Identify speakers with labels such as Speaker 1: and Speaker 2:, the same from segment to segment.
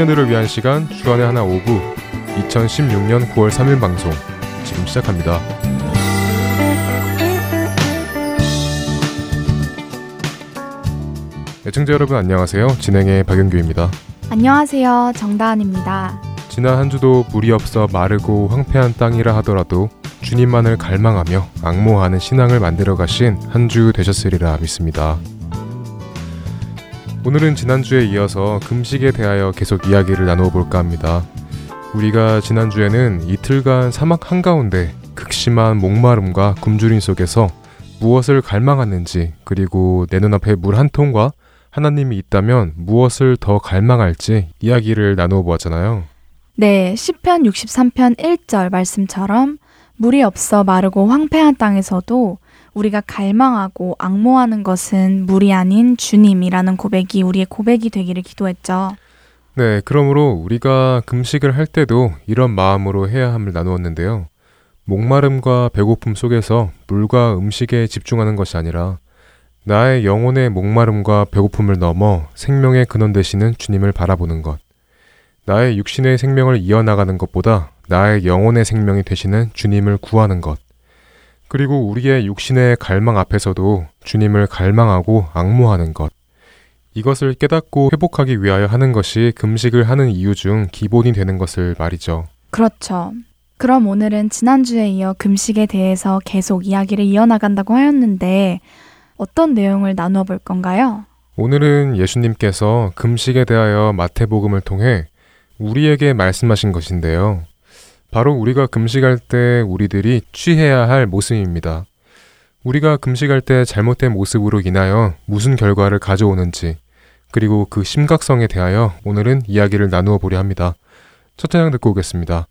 Speaker 1: 청년들을 위한 시간 주안의 하나 오부 2016년 9월 3일 방송 지금 시작합니다. 애청자 여러분 안녕하세요. 진행의 박영규입니다.
Speaker 2: 안녕하세요. 정다은입니다.
Speaker 1: 지난 한 주도 물이 없어 마르고 황폐한 땅이라 하더라도 주님만을 갈망하며 악모하는 신앙을 만들어 가신 한 주 되셨으리라 믿습니다. 오늘은 지난주에 이어서 금식에 대하여 계속 이야기를 나누어 볼까 합니다. 우리가 지난주에는 이틀간 사막 한가운데 극심한 목마름과 굶주림 속에서 무엇을 갈망하는지 그리고 내 눈앞에 물 한 통과 하나님이 있다면 무엇을 더 갈망할지 이야기를 나누어 보았잖아요.
Speaker 2: 네, 시편 63편 1절 말씀처럼 물이 없어 마르고 황폐한 땅에서도 우리가 갈망하고 악모하는 것은 물이 아닌 주님이라는 고백이 우리의 고백이 되기를 기도했죠.
Speaker 1: 네, 그러므로 우리가 금식을 할 때도 이런 마음으로 해야 함을 나누었는데요. 목마름과 배고픔 속에서 물과 음식에 집중하는 것이 아니라 나의 영혼의 목마름과 배고픔을 넘어 생명의 근원 되시는 주님을 바라보는 것. 나의 육신의 생명을 이어나가는 것보다 나의 영혼의 생명이 되시는 주님을 구하는 것. 그리고 우리의 육신의 갈망 앞에서도 주님을 갈망하고 악모하는 것. 이것을 깨닫고 회복하기 위하여 하는 것이 금식을 하는 이유 중 기본이 되는 것을 말이죠.
Speaker 2: 그렇죠. 그럼 오늘은 지난주에 이어 금식에 대해서 계속 이야기를 이어나간다고 하였는데 어떤 내용을 나누어 볼 건가요?
Speaker 1: 오늘은 예수님께서 금식에 대하여 마태복음을 통해 우리에게 말씀하신 것인데요. 바로 우리가 금식할 때 우리들이 취해야 할 모습입니다. 우리가 금식할 때 잘못된 모습으로 인하여 무슨 결과를 가져오는지, 그리고 그 심각성에 대하여 오늘은 이야기를 나누어 보려 합니다. 첫 찬양 듣고 오겠습니다.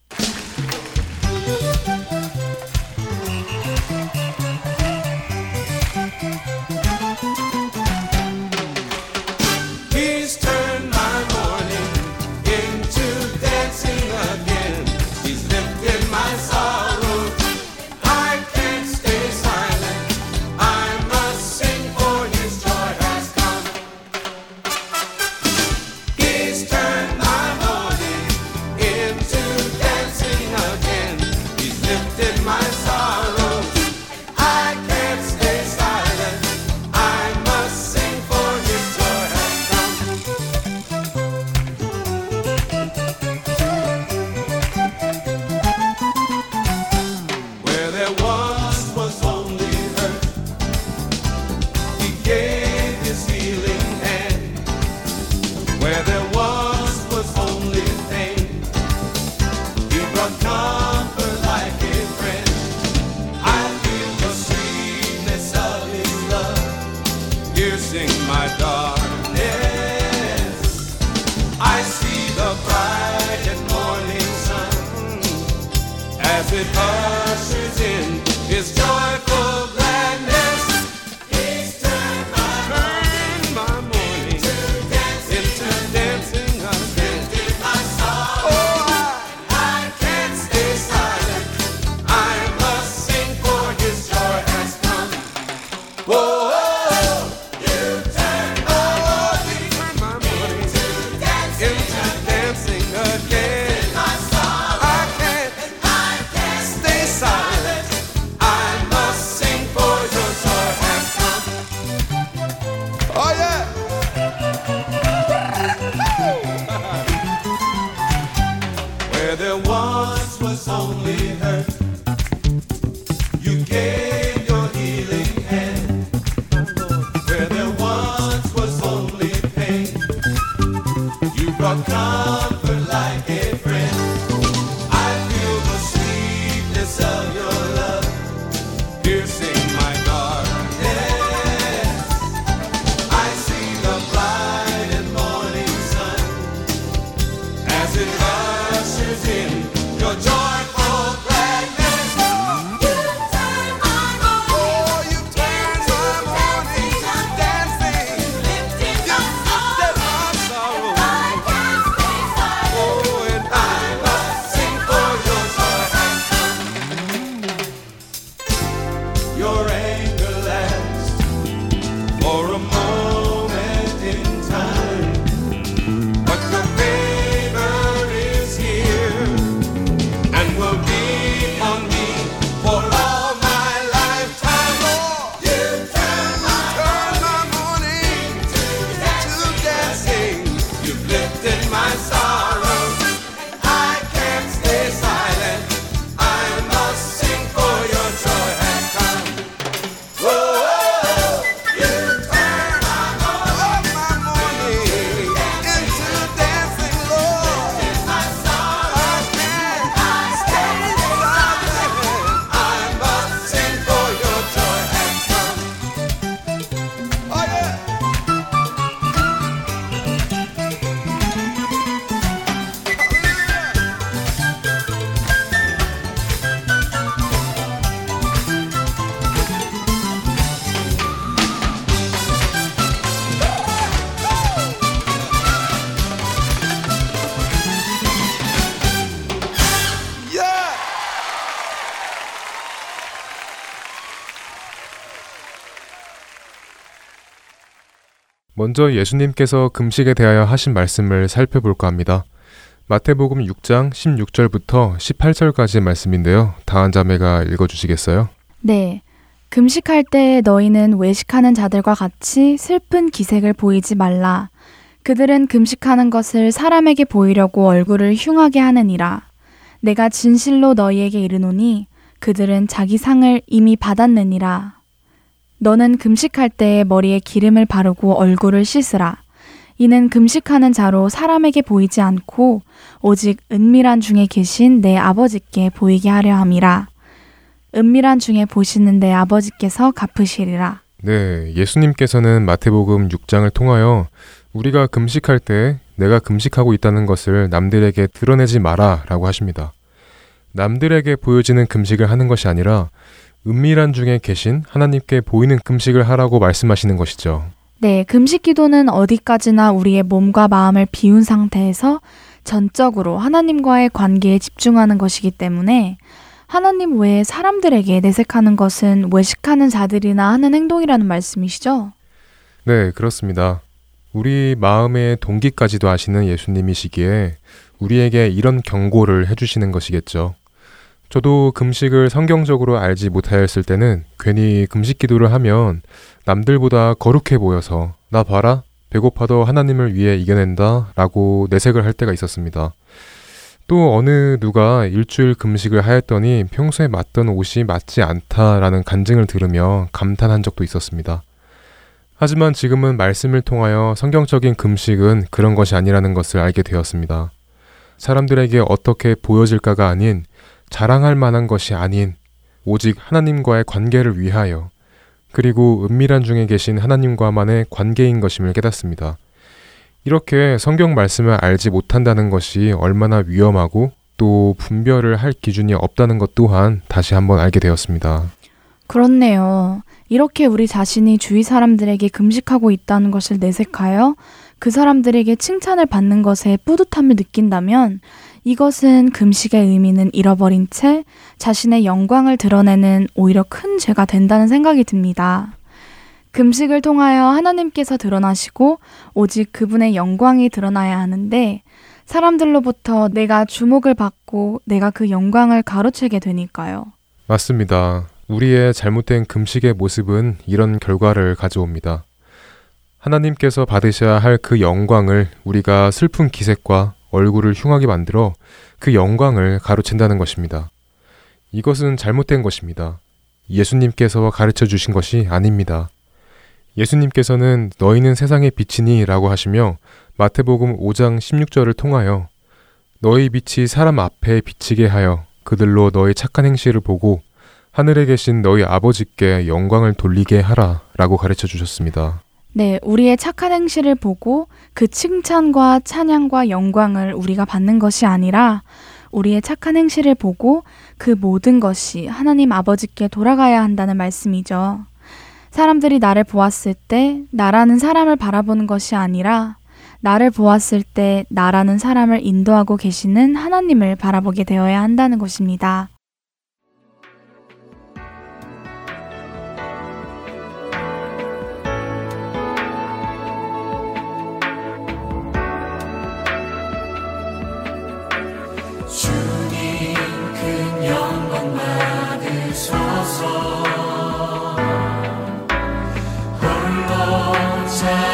Speaker 3: 먼저 예수님께서 금식에 대하여 하신 말씀을 살펴볼까 합니다. 마태복음 6장 16절부터 18절까지의 말씀인데요. 다한 자매가 읽어주시겠어요?
Speaker 2: 네. 금식할 때 너희는 외식하는 자들과 같이 슬픈 기색을 보이지 말라. 그들은 금식하는 것을 사람에게 보이려고 얼굴을 흉하게 하느니라. 내가 진실로 너희에게 이르노니 그들은 자기 상을 이미 받았느니라. 너는 금식할 때 머리에 기름을 바르고 얼굴을 씻으라. 이는 금식하는 자로 사람에게 보이지 않고 오직 은밀한 중에 계신 내 아버지께 보이게 하려 함이라. 은밀한 중에 보시는 내 아버지께서 갚으시리라.
Speaker 3: 네, 예수님께서는 마태복음 6장을 통하여 우리가 금식할 때 내가 금식하고 있다는 것을 남들에게 드러내지 마라 라고 하십니다. 남들에게 보여지는 금식을 하는 것이 아니라 은밀한 중에 계신 하나님께 보이는 금식을 하라고 말씀하시는 것이죠.
Speaker 2: 네, 금식 기도는 어디까지나 우리의 몸과 마음을 비운 상태에서 전적으로 하나님과의 관계에 집중하는 것이기 때문에 하나님 외에 사람들에게 내색하는 것은 외식하는 자들이나 하는 행동이라는 말씀이시죠?
Speaker 3: 네, 그렇습니다. 우리 마음의 동기까지도 아시는 예수님이시기에 우리에게 이런 경고를 해주시는 것이겠죠. 저도 금식을 성경적으로 알지 못하였을 때는 괜히 금식 기도를 하면 남들보다 거룩해 보여서 나 봐라 배고파도 하나님을 위해 이겨낸다 라고 내색을 할 때가 있었습니다. 또 어느 누가 일주일 금식을 하였더니 평소에 맞던 옷이 맞지 않다라는 간증을 들으며 감탄한 적도 있었습니다. 하지만 지금은 말씀을 통하여 성경적인 금식은 그런 것이 아니라는 것을 알게 되었습니다. 사람들에게 어떻게 보여질까가 아닌 자랑할 만한 것이 아닌 오직 하나님과의 관계를 위하여 그리고 은밀한 중에 계신 하나님과만의 관계인 것임을 깨닫습니다. 이렇게 성경 말씀을 알지 못한다는 것이 얼마나 위험하고 또 분별을 할 기준이 없다는 것 또한 다시 한번 알게 되었습니다.
Speaker 2: 그렇네요. 이렇게 우리 자신이 주위 사람들에게 금식하고 있다는 것을 내색하여 그 사람들에게 칭찬을 받는 것에 뿌듯함을 느낀다면 이것은 금식의 의미는 잃어버린 채 자신의 영광을 드러내는 오히려 큰 죄가 된다는 생각이 듭니다. 금식을 통하여 하나님께서 드러나시고 오직 그분의 영광이 드러나야 하는데 사람들로부터 내가 주목을 받고 내가 그 영광을 가로채게 되니까요.
Speaker 3: 맞습니다. 우리의 잘못된 금식의 모습은 이런 결과를 가져옵니다. 하나님께서 받으셔야 할 그 영광을 우리가 슬픈 기색과 얼굴을 흉하게 만들어 그 영광을 가로챈다는 것입니다. 이것은 잘못된 것입니다. 예수님께서 가르쳐 주신 것이 아닙니다. 예수님께서는 너희는 세상의 빛이니 라고 하시며 마태복음 5장 16절을 통하여 너희 빛이 사람 앞에 비치게 하여 그들로 너희 착한 행실을 보고 하늘에 계신 너희 아버지께 영광을 돌리게 하라 라고 가르쳐 주셨습니다.
Speaker 2: 네, 우리의 착한 행실을 보고 그 칭찬과 찬양과 영광을 우리가 받는 것이 아니라 우리의 착한 행실을 보고 그 모든 것이 하나님 아버지께 돌아가야 한다는 말씀이죠. 사람들이 나를 보았을 때 나라는 사람을 바라보는 것이 아니라 나를 보았을 때 나라는 사람을 인도하고 계시는 하나님을 바라보게 되어야 한다는 것입니다. xa hương con xa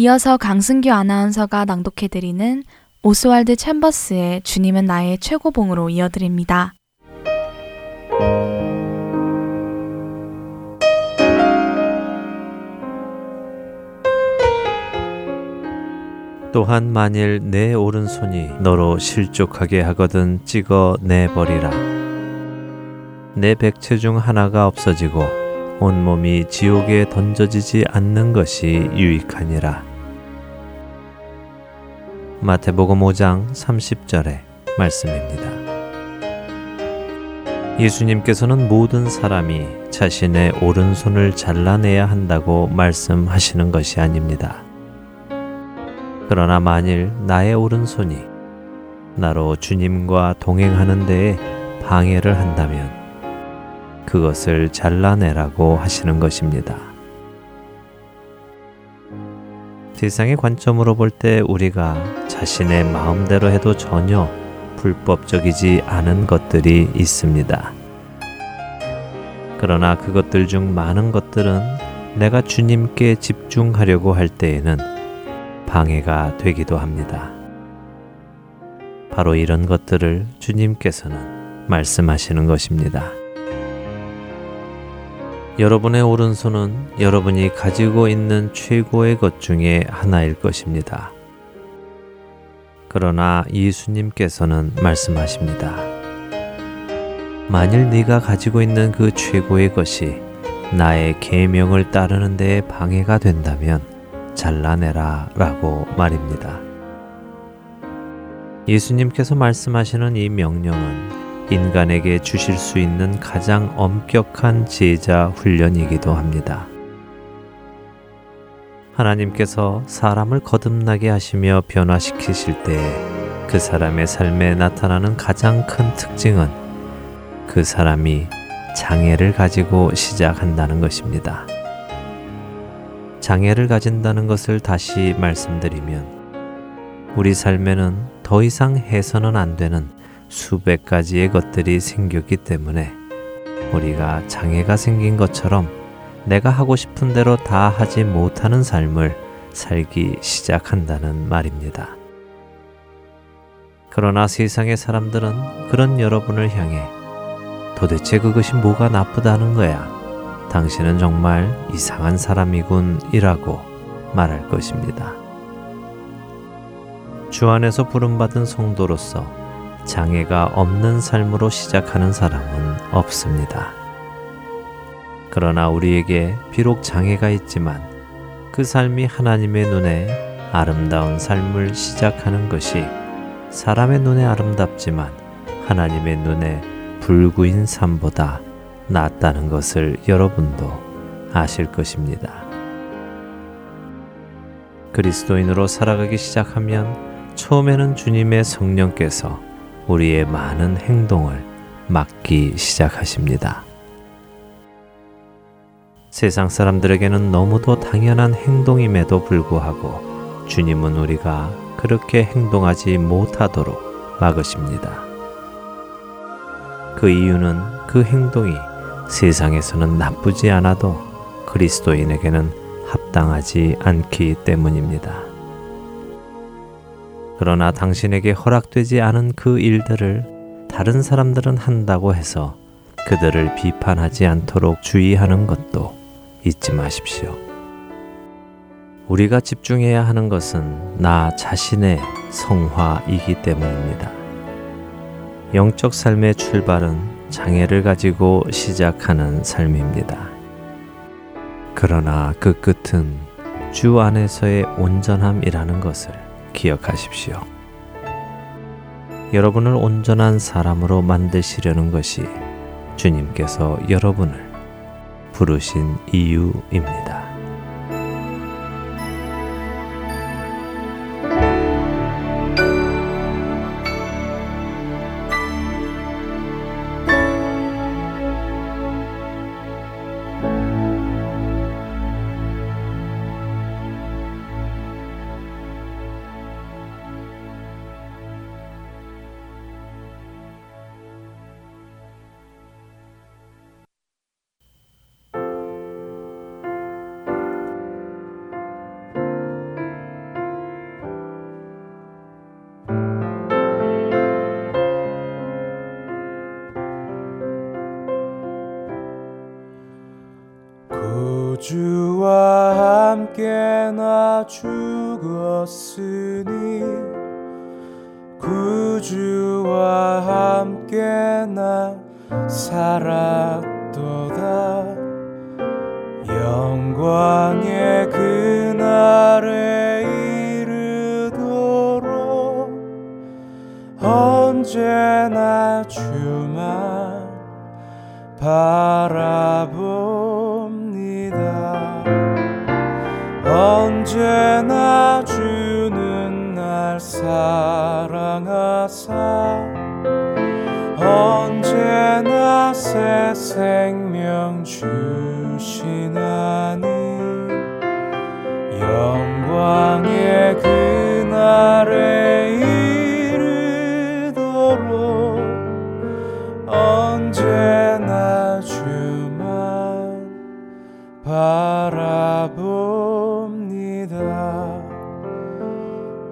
Speaker 2: 이어서 강승규 아나운서가 낭독해드리는 오스왈드 챔버스의 주님은 나의 최고봉으로 이어드립니다.
Speaker 4: 또한 만일 내 오른손이 너로 실족하게 하거든 찍어 내버리라. 내 백체 중 하나가 없어지고 온몸이 지옥에 던져지지 않는 것이 유익하니라. 마태복음 5장 30절의 말씀입니다. 예수님께서는 모든 사람이 자신의 오른손을 잘라내야 한다고 말씀하시는 것이 아닙니다. 그러나 만일 나의 오른손이 나로 주님과 동행하는 데에 방해를 한다면 그것을 잘라내라고 하시는 것입니다. 세상의 관점으로 볼 때 우리가 자신의 마음대로 해도 전혀 불법적이지 않은 것들이 있습니다. 그러나 그것들 중 많은 것들은 내가 주님께 집중하려고 할 때에는 방해가 되기도 합니다. 바로 이런 것들을 주님께서는 말씀하시는 것입니다. 여러분의 오른손은 여러분이 가지고 있는 최고의 것 중에 하나일 것입니다. 그러나 예수님께서는 말씀하십니다. 만일 네가 가지고 있는 그 최고의 것이 나의 계명을 따르는 데 방해가 된다면 잘라내라 라고 말입니다. 예수님께서 말씀하시는 이 명령은 인간에게 주실 수 있는 가장 엄격한 제자 훈련이기도 합니다. 하나님께서 사람을 거듭나게 하시며 변화시키실 때그 사람의 삶에 나타나는 가장 큰 특징은 그 사람이 장애를 가지고 시작한다는 것입니다. 장애를 가진다는 것을 다시 말씀드리면 우리 삶에는 더 이상 해서는 안 되는 수백 가지의 것들이 생겼기 때문에 우리가 장애가 생긴 것처럼 내가 하고 싶은 대로 다 하지 못하는 삶을 살기 시작한다는 말입니다. 그러나 세상의 사람들은 그런 여러분을 향해 도대체 그것이 뭐가 나쁘다는 거야? 당신은 정말 이상한 사람이군 이라고 말할 것입니다. 주 안에서 부름받은 성도로서 장애가 없는 삶으로 시작하는 사람은 없습니다. 그러나 우리에게 비록 장애가 있지만 그 삶이 하나님의 눈에 아름다운 삶을 시작하는 것이 사람의 눈에 아름답지만 하나님의 눈에 불구인 삶보다 낫다는 것을 여러분도 아실 것입니다. 그리스도인으로 살아가기 시작하면 처음에는 주님의 성령께서 우리의 많은 행동을 맡기 시작하십니다. 세상 사람들에게는 너무도 당연한 행동임에도 불구하고 주님은 우리가 그렇게 행동하지 못하도록 막으십니다. 그 이유는 그 행동이 세상에서는 나쁘지 않아도 그리스도인에게는 합당하지 않기 때문입니다. 그러나 당신에게 허락되지 않은 그 일들을 다른 사람들은 한다고 해서 그들을 비판하지 않도록 주의하는 것도 잊지 마십시오. 우리가 집중해야 하는 것은 나 자신의 성화이기 때문입니다. 영적 삶의 출발은 장애를 가지고 시작하는 삶입니다. 그러나 그 끝은 주 안에서의 온전함이라는 것을 기억하십시오. 여러분을 온전한 사람으로 만드시려는 것이 주님께서 여러분을 부르신 이유입니다.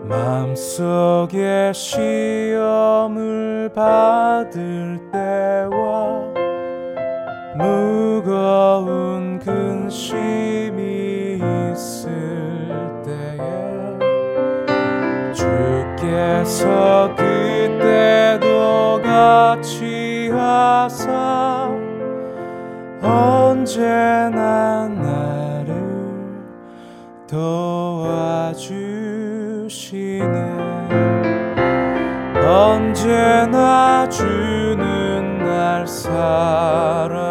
Speaker 5: 마음속에 시험을 받을 때와 무거운 근심이 있을 때에 주께서 그때도 같이 하사 언제나 para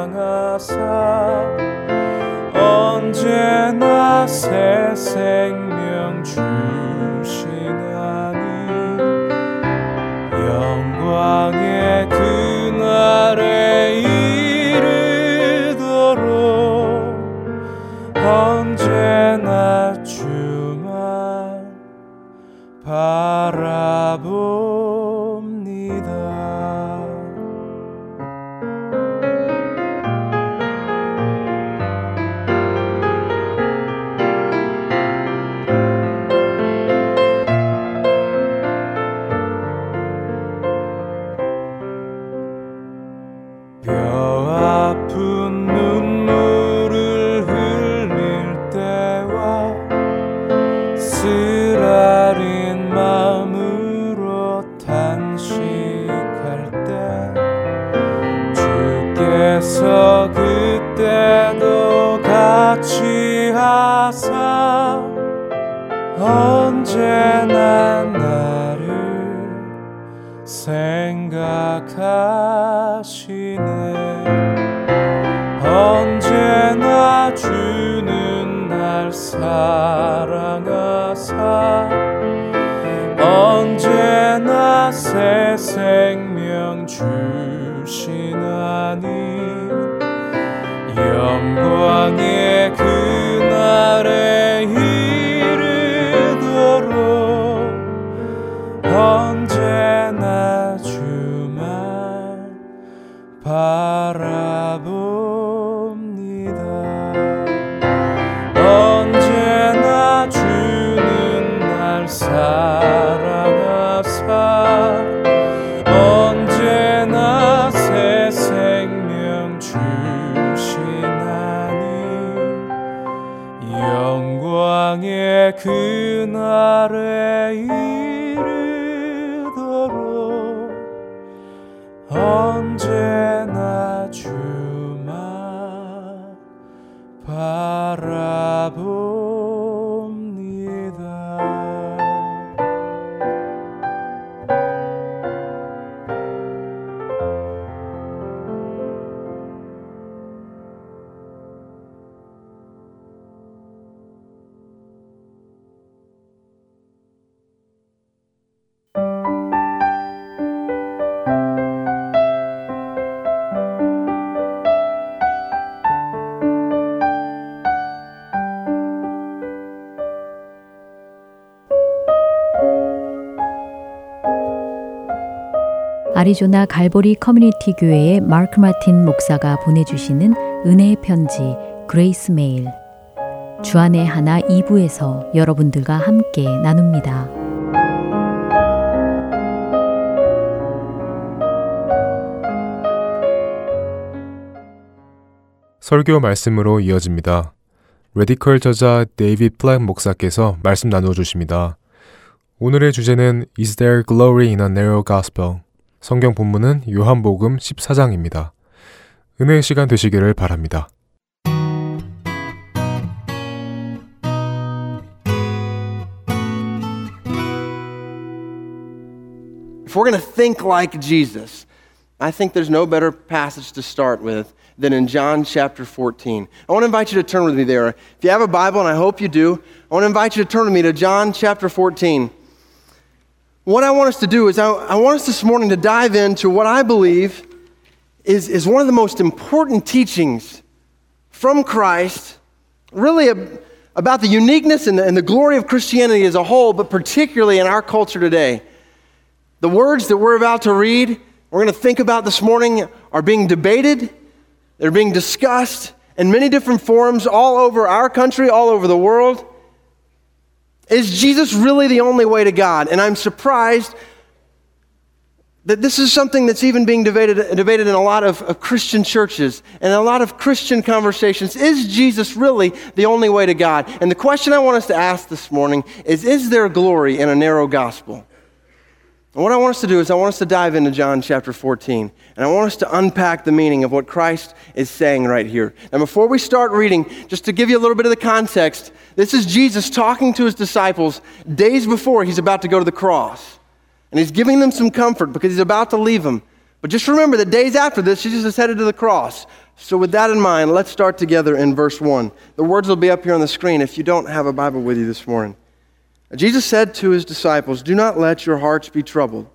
Speaker 6: 아리조나 갈보리 커뮤니티 교회의 마크 마틴 목사가 보내주시는 은혜의 편지 그레이스 메일 주안의 하나 2부에서 여러분들과 함께 나눕니다.
Speaker 3: 설교 말씀으로 이어집니다. 레디컬 저자 데이빗 플렉 목사께서 말씀 나누어 주십니다. 오늘의 주제는 Is there glory in a narrow gospel? 성경 본문은 요한복음 14장입니다. 은혜의 시간 되시기를 바랍니다.
Speaker 7: If we're going to think like Jesus, I think there's no better passage to start with than in John chapter 14. I want to invite you to turn with me there. If you have a Bible, and I hope you do, I want to invite you to turn with me to John chapter 14. What I want us to do is, I, I want us this morning to dive into what I believe is, is one of the most important teachings from Christ, really a, about the uniqueness and the, and the glory of Christianity as a whole, but particularly in our culture today. The words that we're about to read, we're going to think about this morning, are being debated, they're being discussed in many different forums all over our country, all over the world. Is Jesus really the only way to God? And I'm surprised that this is something that's even being debated, debated in a lot of, of, Christian churches and a lot of Christian conversations. Is Jesus really the only way to God? And the question I want us to ask this morning is Is there glory in a narrow gospel? And what I want us to do is I want us to dive into John chapter 14, and I want us to unpack the meaning of what Christ is saying right here. And before we start reading, just to give you a little bit of the context, this is Jesus talking to his disciples days before he's about to go to the cross. And he's giving them some comfort because he's about to leave them. But just remember that days after this, Jesus is headed to the cross. So, with that in mind, let's start together in verse 1. The words will be up here on the screen if you don't have a Bible with you this morning. Jesus said to his disciples, Do not let your hearts be troubled.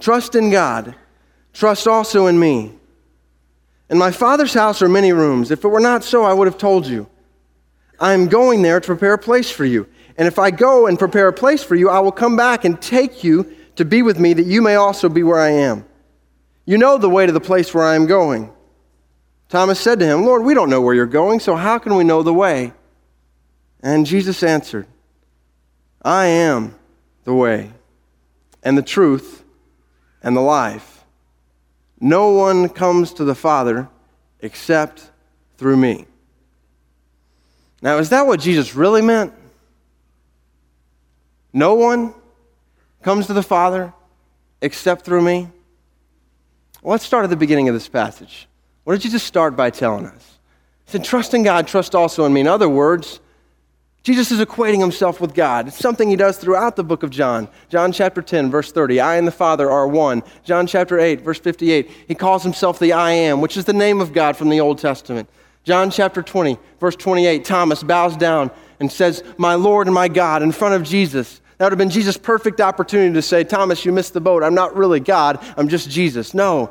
Speaker 7: Trust in God. Trust also in me. In my Father's house are many rooms. If it were not so, I would have told you. I am going there to prepare a place for you. And if I go and prepare a place for you, I will come back and take you to be with me, that you may also be where I am. You know the way to the place where I am going. Thomas said to him, Lord, we don't know where you're going, so how can we know the way? And Jesus answered, I am the way and the truth and the life. No one comes to the Father except through me. Now, is that what Jesus really meant? No one comes to the Father except through me? Well, let's start at the beginning of this passage. What did Jesus start by telling us? He said, Trust in God, trust also in me. In other words, Jesus is equating himself with God. It's something he does throughout the book of John. John chapter 10, verse 30, I and the Father are one. John chapter 8, verse 58, he calls himself the I am, which is the name of God from the Old Testament. John chapter 20, verse 28, Thomas bows down and says, My Lord and my God, in front of Jesus. That would have been Jesus' perfect opportunity to say, Thomas, you missed the boat. I'm not really God, I'm just Jesus. No.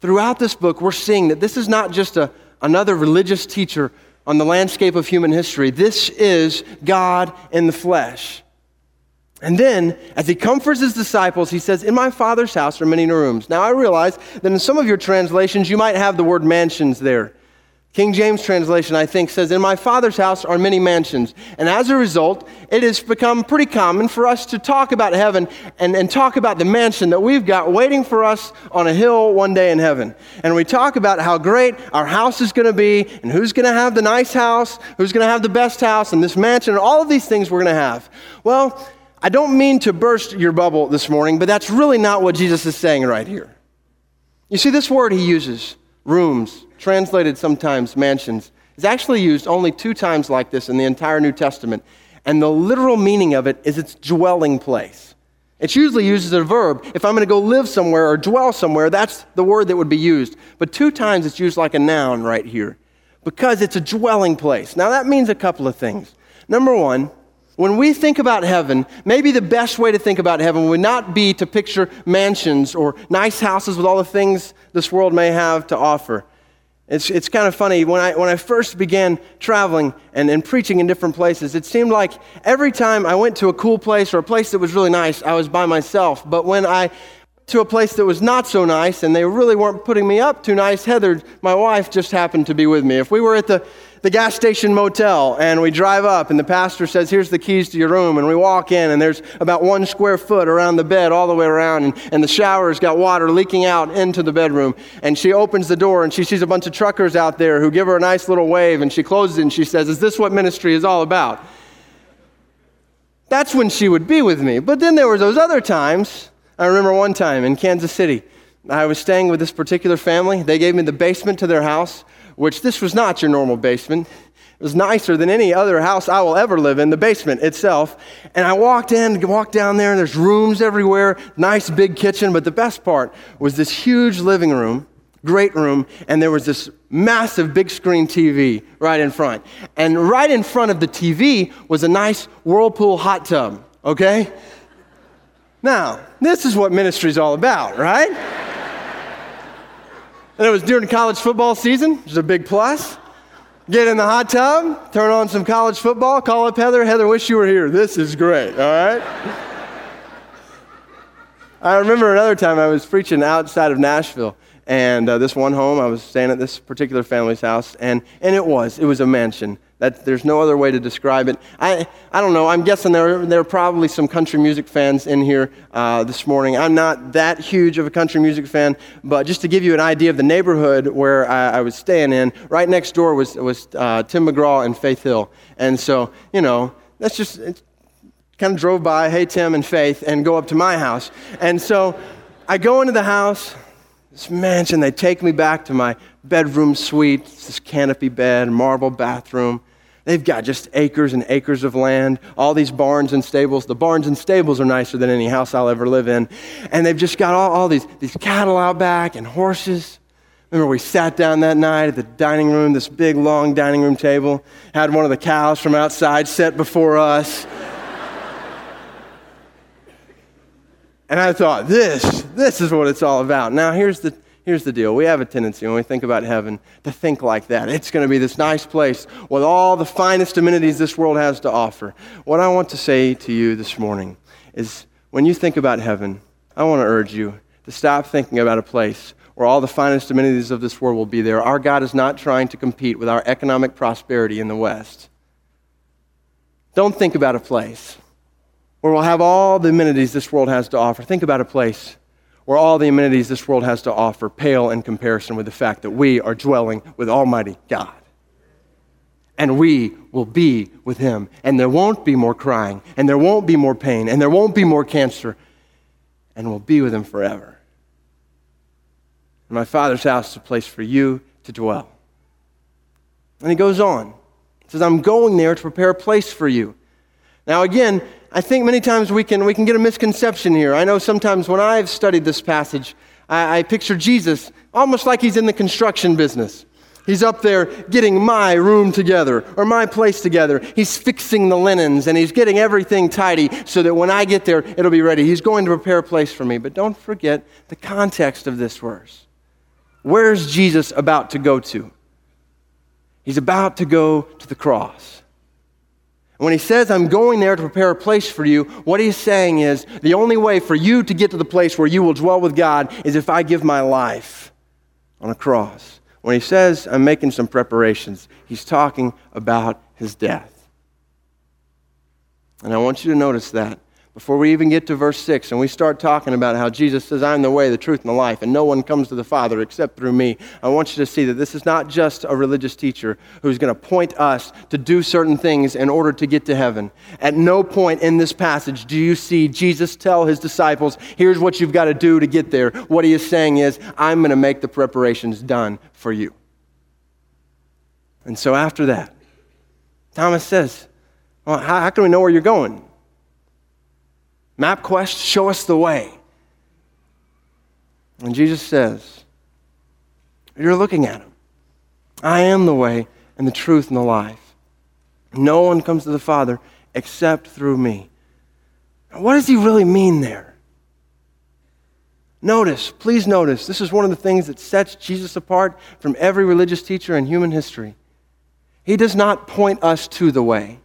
Speaker 7: Throughout this book, we're seeing that this is not just a, another religious teacher on the landscape of human history. This is God in the flesh. And then, as he comforts his disciples, he says, In my Father's house are many rooms. Now, I realize that in some of your translations, you might have the word mansions there. King James translation, I think, says, In my Father's house are many mansions. And as a result, it has become pretty common for us to talk about heaven and, and talk about the mansion that we've got waiting for us on a hill one day in heaven. And we talk about how great our house is going to be and who's going to have the nice house, who's going to have the best house, and this mansion, and all of these things we're going to have. Well, I don't mean to burst your bubble this morning, but that's really not what Jesus is saying right here. You see, this word he uses, rooms, translated sometimes mansions, is actually used only two times like this in the entire New Testament. And the literal meaning of it is its dwelling place. It's usually used as a verb. If I'm going to go live somewhere or dwell somewhere, that's the word that would be used. But two times it's used like a noun right here because it's a dwelling place. Now that means a couple of things. Number one, when we think about heaven, maybe the best way to think about heaven would not be to picture mansions or nice houses with all the things this world may have to offer. It's, it's kind of funny. When I, when I first began traveling and, and preaching in different places, it seemed like every time I went to a cool place or a place that was really nice, I was by myself. But when I to a place that was not so nice and they really weren't putting me up too nice, Heather, my wife, just happened to be with me. If we were at the, the gas station motel and we drive up and the pastor says, Here's the keys to your room. And we walk in and there's about one square foot around the bed all the way around. And, and the shower's got water leaking out into the bedroom. And she opens the door and she sees a bunch of truckers out there who give her a nice little wave. And she closes it and she says, Is this what ministry is all about? That's when she would be with me. But then there were those other times. I remember one time in Kansas City. I was staying with this particular family. They gave me the basement to their house which this was not your normal basement. It was nicer than any other house I will ever live in, the basement itself. And I walked in, walked down there, and there's rooms everywhere, nice big kitchen. But the best part was this huge living room, great room, and there was this massive big screen TV right in front. And right in front of the TV was a nice Whirlpool hot tub, okay? Now, this is what ministry is all about, right? And it was during college football season, which is a big plus. Get in the hot tub, turn on some college football, call up Heather. Heather, wish you were here. This is great, all right? I remember another time I was preaching outside of Nashville, and uh, this one home, I was staying at this particular family's house, and, and it was, it was a mansion. That, there's no other way to describe it. I, I don't know. I'm guessing there, there are probably some country music fans in here uh, this morning. I'm not that huge of a country music fan, but just to give you an idea of the neighborhood where I, I was staying in, right next door was, was uh, Tim McGraw and Faith Hill. And so, you know, that's just kind of drove by, hey, Tim and Faith, and go up to my house. And so I go into the house, this mansion. They take me back to my bedroom suite, this canopy bed, marble bathroom. They've got just acres and acres of land, all these barns and stables. The barns and stables are nicer than any house I'll ever live in. And they've just got all, all these, these cattle out back and horses. Remember, we sat down that night at the dining room, this big, long dining room table, had one of the cows from outside set before us. and I thought, this, this is what it's all about. Now, here's the, Here's the deal we have a tendency when we think about heaven to think like that. It's going to be this nice place with all the finest amenities this world has to offer. What I want to say to you this morning is when you think about heaven, I want to urge you to stop thinking about a place where all the finest amenities of this world will be there. Our God is not trying to compete with our economic prosperity in the West. Don't think about a place where we'll have all the amenities this world has to offer. Think about a place where all the amenities this world has to offer pale in comparison with the fact that we are dwelling with Almighty God. And we will be with Him. And there won't be more crying, and there won't be more pain, and there won't be more cancer, and we'll be with Him forever. And my Father's house is a place for you to dwell. And He goes on. He says, I'm going there to prepare a place for you. Now, again, I think many times we can, we can get a misconception here. I know sometimes when I've studied this passage, I, I picture Jesus almost like he's in the construction business. He's up there getting my room together or my place together. He's fixing the linens and he's getting everything tidy so that when I get there, it'll be ready. He's going to prepare a place for me. But don't forget the context of this verse. Where's Jesus about to go to? He's about to go to the cross. When he says, I'm going there to prepare a place for you, what he's saying is the only way for you to get to the place where you will dwell with God is if I give my life on a cross. When he says, I'm making some preparations, he's talking about his death. And I want you to notice that before we even get to verse 6 and we start talking about how Jesus says, I'm the way, the truth, and the life, and no one comes to the Father except through me, I want you to see that this is not just a religious teacher who's going to point us to do certain things in order to get to heaven. At no point in this passage do you see Jesus tell his disciples, here's what you've got to do to get there. What he is saying is, I'm going to make the preparations done for you. And so after that, Thomas says, well, how, how can we know where you're going? MapQuest, show us the way. And Jesus says, You're looking at him. I am the way and the truth and the life. No one comes to the Father except through me. Now, what does he really mean there? Notice, please notice, this is one of the things that sets Jesus apart from every religious teacher in human history. He does not point us to the way.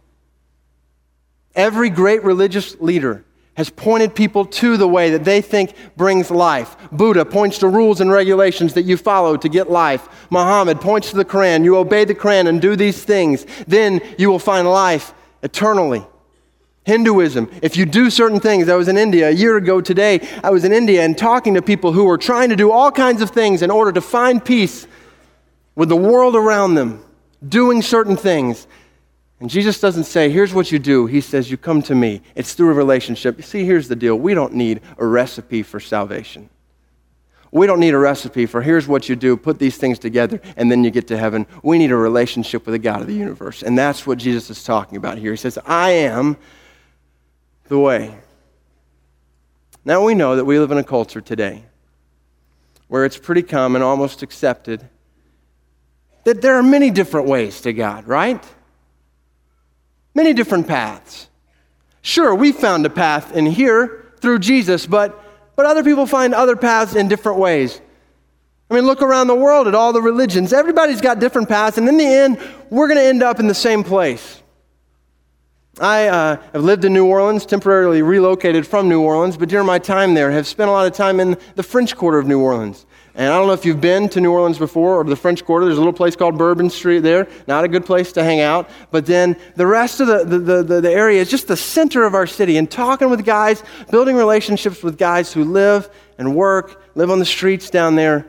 Speaker 7: Every great religious leader has pointed people to the way that they think brings life. Buddha points to rules and regulations that you follow to get life. Muhammad points to the Quran. You obey the Quran and do these things, then you will find life eternally. Hinduism, if you do certain things, I was in India a year ago today. I was in India and talking to people who were trying to do all kinds of things in order to find peace with the world around them, doing certain things. And Jesus doesn't say, here's what you do. He says, you come to me. It's through a relationship. You see, here's the deal we don't need a recipe for salvation. We don't need a recipe for here's what you do, put these things together, and then you get to heaven. We need a relationship with the God of the universe. And that's what Jesus is talking about here. He says, I am the way. Now we know that we live in a culture today where it's pretty common, almost accepted, that there are many different ways to God, right? Many different paths. Sure, we found a path in here through Jesus, but, but other people find other paths in different ways. I mean, look around the world at all the religions. Everybody's got different paths, and in the end, we're going to end up in the same place. I uh, have lived in New Orleans, temporarily relocated from New Orleans, but during my time there, have spent a lot of time in the French Quarter of New Orleans. And I don't know if you've been to New Orleans before or the French Quarter. There's a little place called Bourbon Street there. Not a good place to hang out. But then the rest of the, the, the, the area is just the center of our city. And talking with guys, building relationships with guys who live and work, live on the streets down there.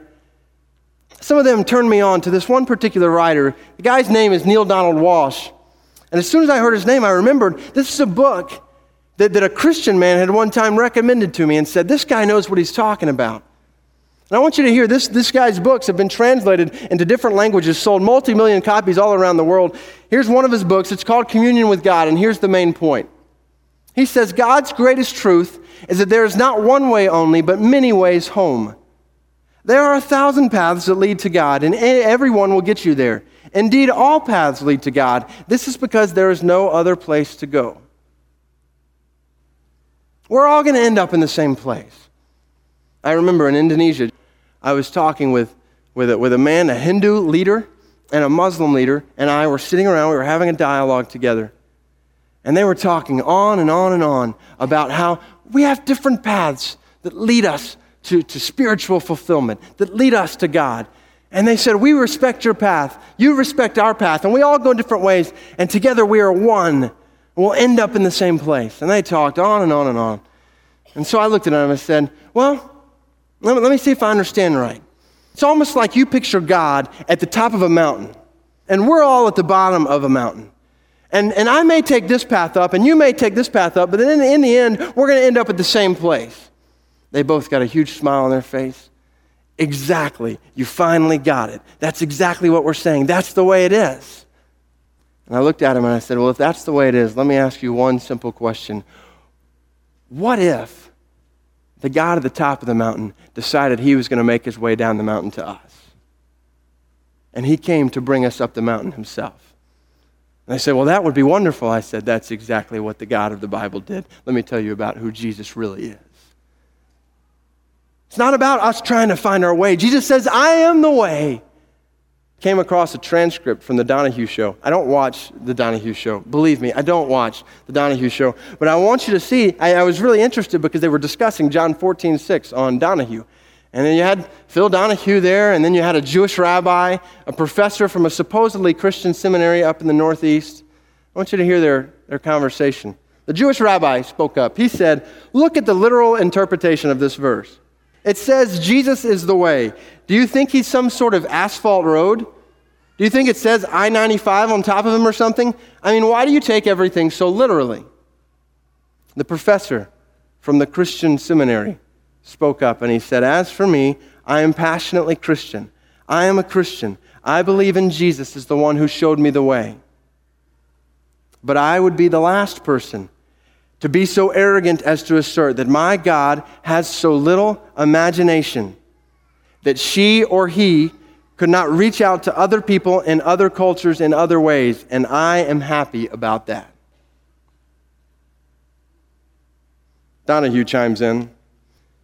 Speaker 7: Some of them turned me on to this one particular writer. The guy's name is Neale Donald Walsch. And as soon as I heard his name, I remembered this is a book that, that a Christian man had one time recommended to me and said, This guy knows what he's talking about. And I want you to hear this, this guy's books have been translated into different languages, sold multi million copies all around the world. Here's one of his books. It's called Communion with God, and here's the main point. He says, God's greatest truth is that there is not one way only, but many ways home. There are a thousand paths that lead to God, and everyone will get you there. Indeed, all paths lead to God. This is because there is no other place to go. We're all going to end up in the same place. I remember in Indonesia, I was talking with, with, a, with a man, a Hindu leader, and a Muslim leader, and I were sitting around, we were having a dialogue together. And they were talking on and on and on about how we have different paths that lead us to, to spiritual fulfillment, that lead us to God. And they said, We respect your path, you respect our path, and we all go different ways, and together we are one. and We'll end up in the same place. And they talked on and on and on. And so I looked at them and said, Well, let me, let me see if I understand right. It's almost like you picture God at the top of a mountain, and we're all at the bottom of a mountain. And, and I may take this path up, and you may take this path up, but then in the, in the end, we're going to end up at the same place. They both got a huge smile on their face. Exactly. You finally got it. That's exactly what we're saying. That's the way it is. And I looked at him and I said, Well, if that's the way it is, let me ask you one simple question. What if the God at the top of the mountain decided he was going to make his way down the mountain to us. And he came to bring us up the mountain himself. And they said, Well, that would be wonderful. I said, That's exactly what the God of the Bible did. Let me tell you about who Jesus really is. It's not about us trying to find our way. Jesus says, I am the way came across a transcript from the Donahue show. I don't watch the Donahue show. Believe me, I don't watch the Donahue show. But I want you to see, I, I, was really interested because they were discussing John 14, 6 on Donahue. And then you had Phil Donahue there, and then you had a Jewish rabbi, a professor from a supposedly Christian seminary up in the Northeast. I want you to hear their, their conversation. The Jewish rabbi spoke up. He said, Look at the literal interpretation of this verse. It says Jesus is the way. Do you think he's some sort of asphalt road? Do you think it says I 95 on top of him or something? I mean, why do you take everything so literally? The professor from the Christian seminary spoke up and he said, As for me, I am passionately Christian. I am a Christian. I believe in Jesus as the one who showed me the way. But I would be the last person to be so arrogant as to assert that my God has so little imagination that she or he could not reach out to other people in other cultures in other ways, and I am happy about that. Donahue chimes in.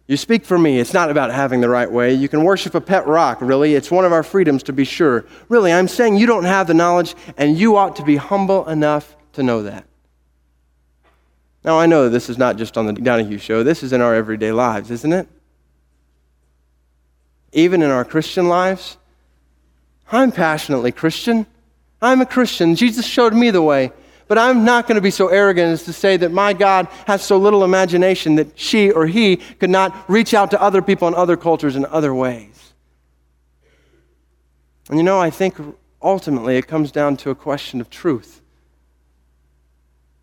Speaker 7: You speak for me. It's not about having the right way. You can worship a pet rock, really. It's one of our freedoms to be sure. Really, I'm saying you don't have the knowledge, and you ought to be humble enough to know that. Now, I know this is not just on the Donahue show, this is in our everyday lives, isn't it? Even in our Christian lives. I'm passionately Christian. I'm a Christian. Jesus showed me the way. But I'm not going to be so arrogant as to say that my God has so little imagination that she or he could not reach out to other people in other cultures in other ways. And you know, I think ultimately it comes down to a question of truth.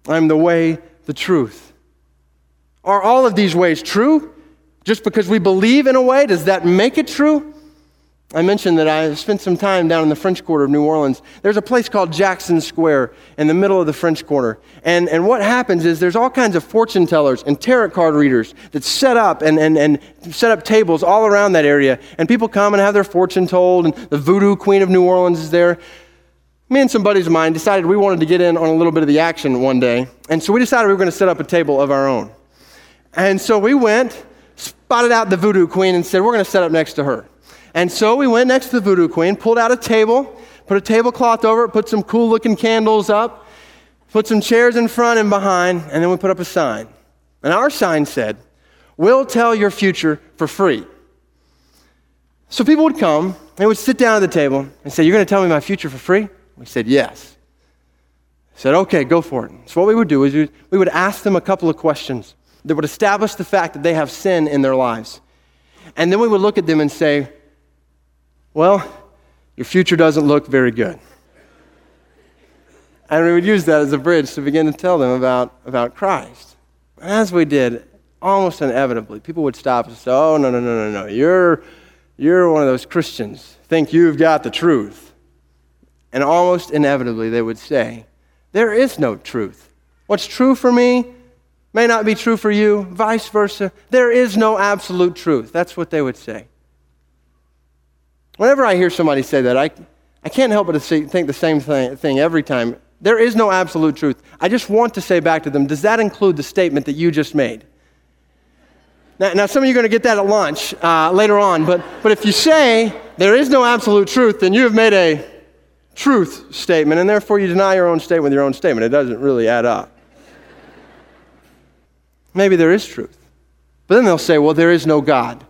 Speaker 7: I'm the way, the truth. Are all of these ways true? Just because we believe in a way, does that make it true? I mentioned that I spent some time down in the French Quarter of New Orleans. There's a place called Jackson Square in the middle of the French Quarter. And, and what happens is there's all kinds of fortune tellers and tarot card readers that set up and, and, and set up tables all around that area. And people come and have their fortune told, and the voodoo queen of New Orleans is there. Me and some buddies of mine decided we wanted to get in on a little bit of the action one day. And so we decided we were going to set up a table of our own. And so we went, spotted out the voodoo queen, and said, We're going to set up next to her. And so we went next to the voodoo queen, pulled out a table, put a tablecloth over it, put some cool looking candles up, put some chairs in front and behind, and then we put up a sign. And our sign said, We'll tell your future for free. So people would come, they would sit down at the table and say, You're going to tell me my future for free? We said, Yes. I said, Okay, go for it. So what we would do is we would ask them a couple of questions that would establish the fact that they have sin in their lives. And then we would look at them and say, well, your future doesn't look very good. And we would use that as a bridge to begin to tell them about, about Christ. And as we did, almost inevitably, people would stop and say, Oh, no, no, no, no, no. You're, you're one of those Christians. Think you've got the truth. And almost inevitably, they would say, There is no truth. What's true for me may not be true for you, vice versa. There is no absolute truth. That's what they would say. Whenever I hear somebody say that, I, I can't help but think the same thing, thing every time. There is no absolute truth. I just want to say back to them, does that include the statement that you just made? Now, now some of you are going to get that at lunch uh, later on, but, but if you say there is no absolute truth, then you have made a truth statement, and therefore you deny your own statement with your own statement. It doesn't really add up. Maybe there is truth. But then they'll say, well, there is no God.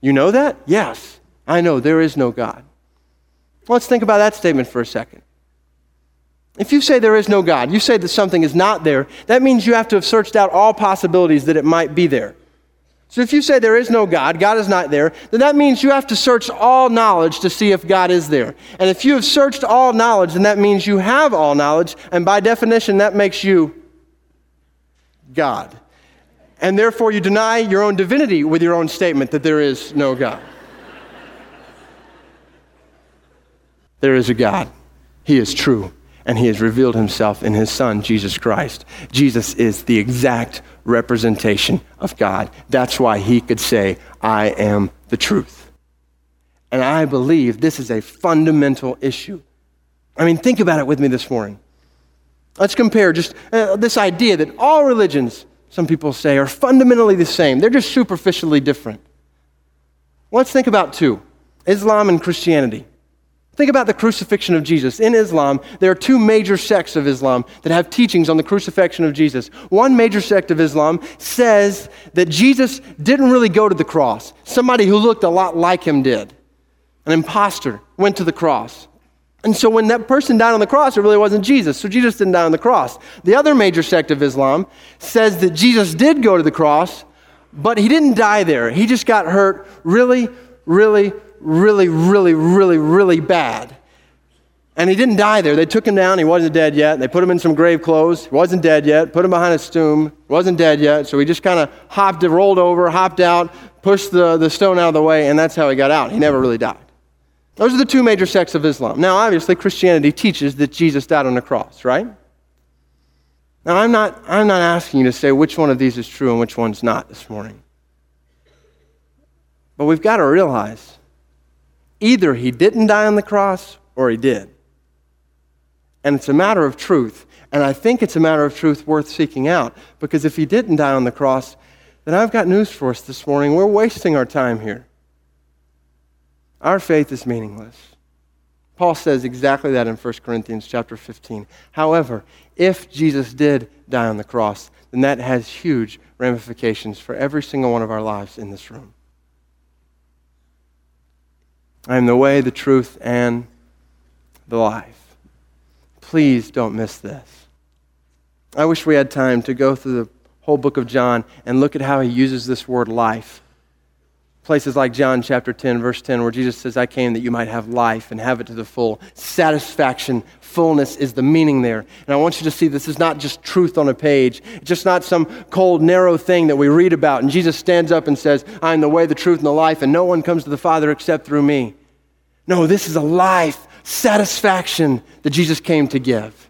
Speaker 7: You know that? Yes. I know there is no God. Let's think about that statement for a second. If you say there is no God, you say that something is not there, that means you have to have searched out all possibilities that it might be there. So if you say there is no God, God is not there, then that means you have to search all knowledge to see if God is there. And if you have searched all knowledge, then that means you have all knowledge, and by definition, that makes you God. And therefore, you deny your own divinity with your own statement that there is no God. There is a God. He is true, and He has revealed Himself in His Son, Jesus Christ. Jesus is the exact representation of God. That's why He could say, I am the truth. And I believe this is a fundamental issue. I mean, think about it with me this morning. Let's compare just uh, this idea that all religions, some people say, are fundamentally the same. They're just superficially different. Let's think about two Islam and Christianity. Think about the crucifixion of Jesus. In Islam, there are two major sects of Islam that have teachings on the crucifixion of Jesus. One major sect of Islam says that Jesus didn't really go to the cross. Somebody who looked a lot like him did. An impostor went to the cross. And so when that person died on the cross, it really wasn't Jesus. So Jesus didn't die on the cross. The other major sect of Islam says that Jesus did go to the cross, but he didn't die there. He just got hurt really, really, really, really, really, really bad. And he didn't die there. They took him down. He wasn't dead yet. They put him in some grave clothes. He wasn't dead yet. Put him behind a tomb. Wasn't dead yet. So he just kind of hopped, rolled over, hopped out, pushed the, the stone out of the way, and that's how he got out. He never really died. Those are the two major sects of Islam. Now, obviously, Christianity teaches that Jesus died on the cross, right? Now, I'm not, I'm not asking you to say which one of these is true and which one's not this morning. But we've got to realize Either he didn't die on the cross or he did. And it's a matter of truth. And I think it's a matter of truth worth seeking out because if he didn't die on the cross, then I've got news for us this morning. We're wasting our time here. Our faith is meaningless. Paul says exactly that in 1 Corinthians chapter 15. However, if Jesus did die on the cross, then that has huge ramifications for every single one of our lives in this room. I am the way, the truth, and the life. Please don't miss this. I wish we had time to go through the whole book of John and look at how he uses this word life. Places like John chapter 10, verse 10, where Jesus says, I came that you might have life and have it to the full. Satisfaction, fullness is the meaning there. And I want you to see this is not just truth on a page, it's just not some cold, narrow thing that we read about. And Jesus stands up and says, I am the way, the truth, and the life, and no one comes to the Father except through me. No, this is a life, satisfaction that Jesus came to give.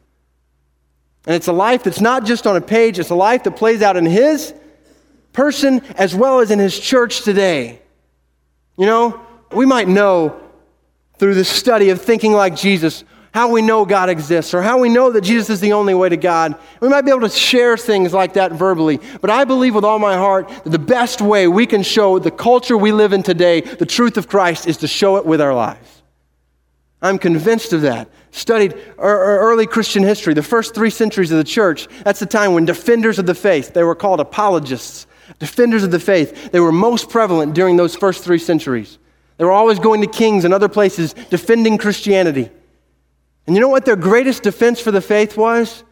Speaker 7: And it's a life that's not just on a page, it's a life that plays out in His person as well as in His church today. You know, we might know through the study of thinking like Jesus how we know God exists or how we know that Jesus is the only way to God. We might be able to share things like that verbally, but I believe with all my heart that the best way we can show the culture we live in today the truth of Christ is to show it with our lives. I'm convinced of that. Studied er, er, early Christian history, the first three centuries of the church. That's the time when defenders of the faith, they were called apologists, defenders of the faith, they were most prevalent during those first three centuries. They were always going to kings and other places defending Christianity. And you know what their greatest defense for the faith was?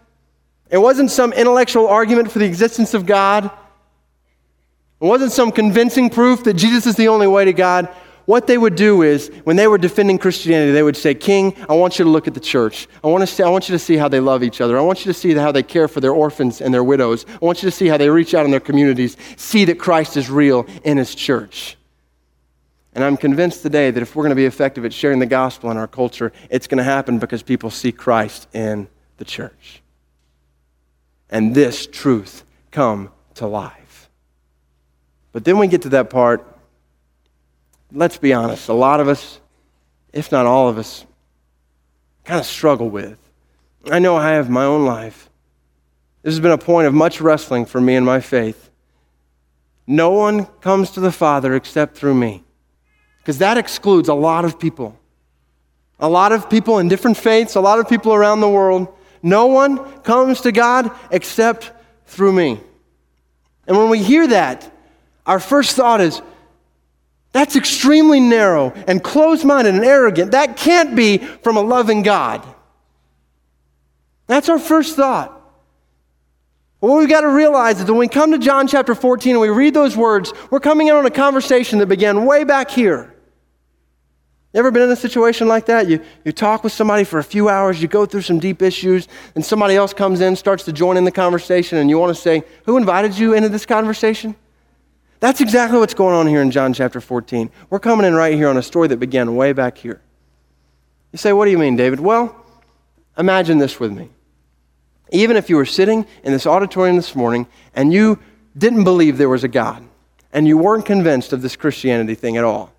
Speaker 7: It wasn't some intellectual argument for the existence of God. It wasn't some convincing proof that Jesus is the only way to God. What they would do is, when they were defending Christianity, they would say, King, I want you to look at the church. I want, to see, I want you to see how they love each other. I want you to see how they care for their orphans and their widows. I want you to see how they reach out in their communities. See that Christ is real in his church. And I'm convinced today that if we're going to be effective at sharing the gospel in our culture, it's going to happen because people see Christ in the church. And this truth come to life. But then we get to that part let's be honest, a lot of us, if not all of us, kind of struggle with. I know I have my own life. This has been a point of much wrestling for me in my faith. No one comes to the Father except through me. Because that excludes a lot of people. A lot of people in different faiths, a lot of people around the world. No one comes to God except through me. And when we hear that, our first thought is, that's extremely narrow and closed minded and arrogant. That can't be from a loving God. That's our first thought. What we've got to realize is that when we come to John chapter 14 and we read those words, we're coming in on a conversation that began way back here. You ever been in a situation like that? You, you talk with somebody for a few hours, you go through some deep issues, and somebody else comes in, starts to join in the conversation, and you want to say, Who invited you into this conversation? That's exactly what's going on here in John chapter 14. We're coming in right here on a story that began way back here. You say, What do you mean, David? Well, imagine this with me. Even if you were sitting in this auditorium this morning and you didn't believe there was a God and you weren't convinced of this Christianity thing at all,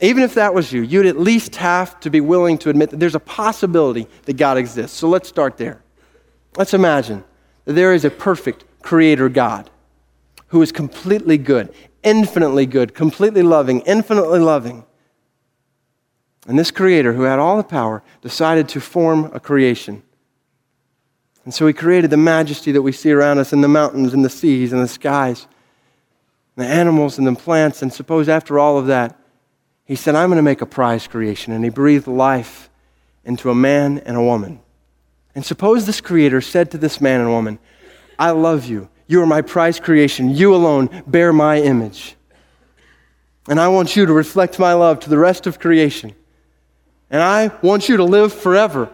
Speaker 7: even if that was you, you'd at least have to be willing to admit that there's a possibility that God exists. So let's start there. Let's imagine that there is a perfect creator God who is completely good, infinitely good, completely loving, infinitely loving. And this creator, who had all the power, decided to form a creation. And so he created the majesty that we see around us in the mountains and the seas and the skies, the animals and the plants. And suppose after all of that, he said, I'm going to make a prize creation. And he breathed life into a man and a woman. And suppose this creator said to this man and woman, I love you. You are my prize creation. You alone bear my image. And I want you to reflect my love to the rest of creation. And I want you to live forever.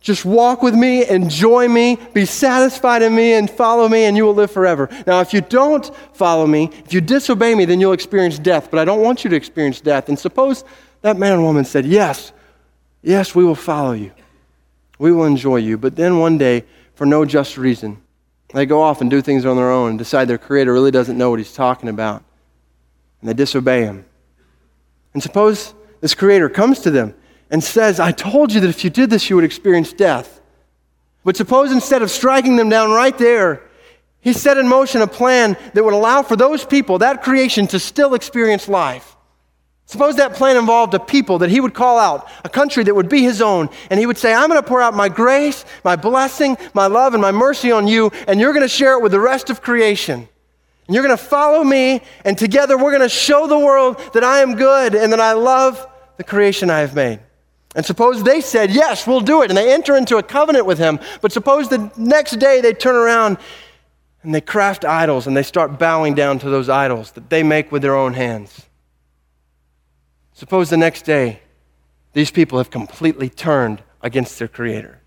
Speaker 7: Just walk with me, enjoy me, be satisfied in me, and follow me, and you will live forever. Now, if you don't follow me, if you disobey me, then you'll experience death. But I don't want you to experience death. And suppose that man and woman said, Yes, yes, we will follow you. We will enjoy you. But then one day, for no just reason, they go off and do things on their own and decide their creator really doesn't know what he's talking about. And they disobey him. And suppose this creator comes to them and says, I told you that if you did this, you would experience death. But suppose instead of striking them down right there, he set in motion a plan that would allow for those people, that creation, to still experience life. Suppose that plan involved a people that he would call out, a country that would be his own, and he would say, I'm going to pour out my grace, my blessing, my love, and my mercy on you, and you're going to share it with the rest of creation. And you're going to follow me, and together we're going to show the world that I am good and that I love the creation I have made. And suppose they said, Yes, we'll do it, and they enter into a covenant with him. But suppose the next day they turn around and they craft idols and they start bowing down to those idols that they make with their own hands. Suppose the next day these people have completely turned against their Creator.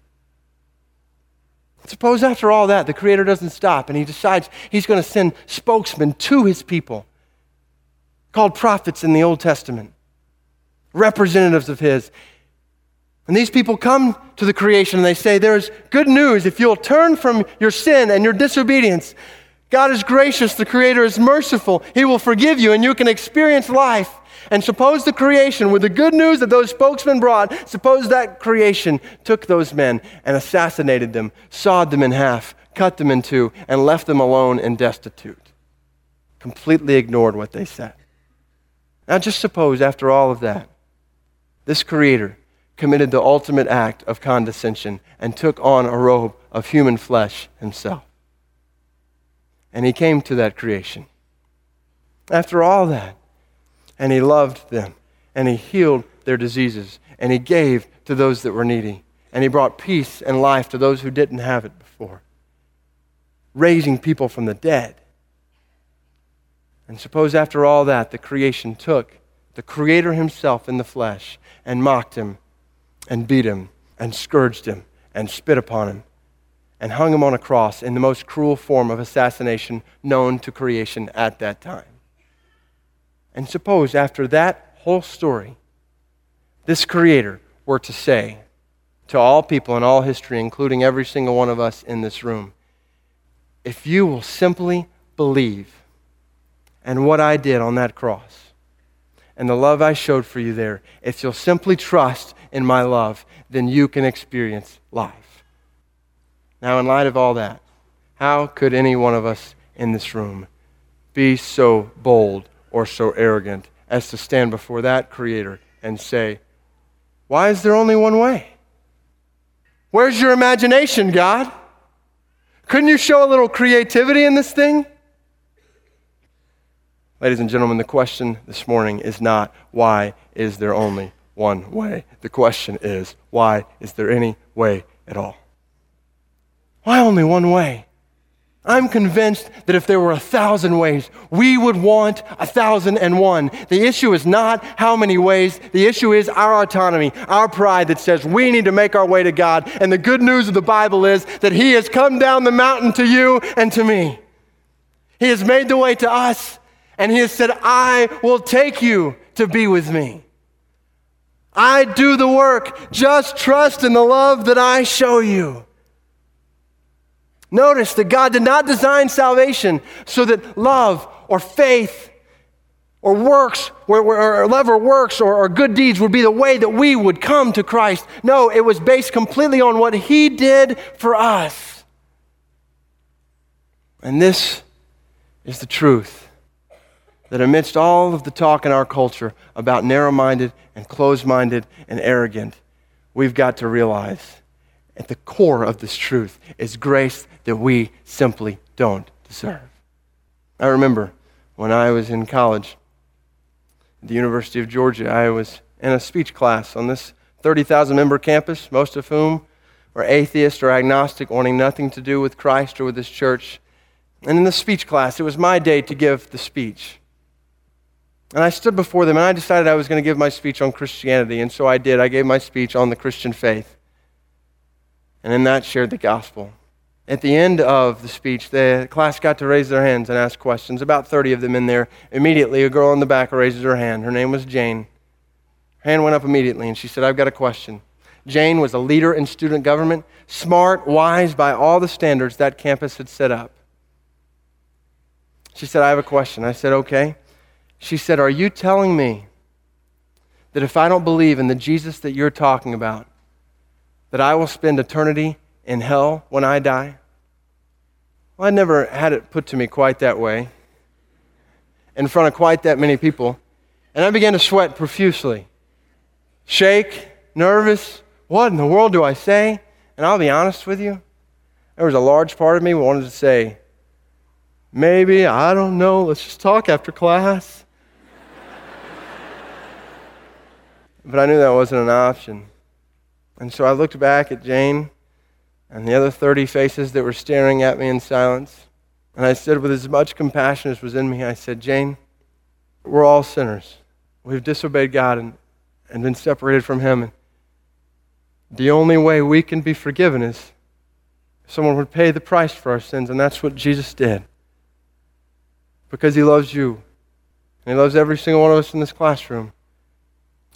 Speaker 7: Suppose after all that, the Creator doesn't stop and He decides He's going to send spokesmen to His people, called prophets in the Old Testament, representatives of His. And these people come to the creation and they say, There's good news if you'll turn from your sin and your disobedience. God is gracious, the Creator is merciful, He will forgive you, and you can experience life. And suppose the creation, with the good news that those spokesmen brought, suppose that creation took those men and assassinated them, sawed them in half, cut them in two, and left them alone and destitute. Completely ignored what they said. Now, just suppose, after all of that, this creator committed the ultimate act of condescension and took on a robe of human flesh himself. And he came to that creation. After all that, and he loved them, and he healed their diseases, and he gave to those that were needy, and he brought peace and life to those who didn't have it before, raising people from the dead. And suppose after all that, the creation took the Creator himself in the flesh and mocked him and beat him and scourged him and spit upon him and hung him on a cross in the most cruel form of assassination known to creation at that time. And suppose after that whole story, this Creator were to say to all people in all history, including every single one of us in this room, if you will simply believe and what I did on that cross and the love I showed for you there, if you'll simply trust in my love, then you can experience life. Now, in light of all that, how could any one of us in this room be so bold or so arrogant as to stand before that Creator and say, Why is there only one way? Where's your imagination, God? Couldn't you show a little creativity in this thing? Ladies and gentlemen, the question this morning is not why is there only one way? The question is why is there any way at all? Why only one way? I'm convinced that if there were a thousand ways, we would want a thousand and one. The issue is not how many ways, the issue is our autonomy, our pride that says we need to make our way to God. And the good news of the Bible is that He has come down the mountain to you and to me. He has made the way to us, and He has said, I will take you to be with me. I do the work. Just trust in the love that I show you. Notice that God did not design salvation so that love or faith or works, or, love or works or, or good deeds would be the way that we would come to Christ. No, it was based completely on what He did for us. And this is the truth that amidst all of the talk in our culture about narrow minded and closed minded and arrogant, we've got to realize at the core of this truth is grace that we simply don't deserve. I remember when I was in college at the University of Georgia, I was in a speech class on this 30,000 member campus, most of whom were atheist or agnostic, wanting nothing to do with Christ or with His church. And in the speech class, it was my day to give the speech. And I stood before them and I decided I was going to give my speech on Christianity. And so I did. I gave my speech on the Christian faith. And in that, shared the gospel. At the end of the speech, the class got to raise their hands and ask questions. About 30 of them in there. Immediately, a girl in the back raises her hand. Her name was Jane. Her hand went up immediately, and she said, I've got a question. Jane was a leader in student government, smart, wise by all the standards that campus had set up. She said, I have a question. I said, okay. She said, Are you telling me that if I don't believe in the Jesus that you're talking about, that I will spend eternity in hell when I die? Well, I never had it put to me quite that way, in front of quite that many people. And I began to sweat profusely. Shake, nervous. What in the world do I say? And I'll be honest with you, there was a large part of me wanted to say, maybe, I don't know, let's just talk after class. But I knew that wasn't an option. And so I looked back at Jane and the other 30 faces that were staring at me in silence. And I said, with as much compassion as was in me, I said, Jane, we're all sinners. We've disobeyed God and, and been separated from Him. And the only way we can be forgiven is if someone would pay the price for our sins, and that's what Jesus did. Because He loves you, and He loves every single one of us in this classroom.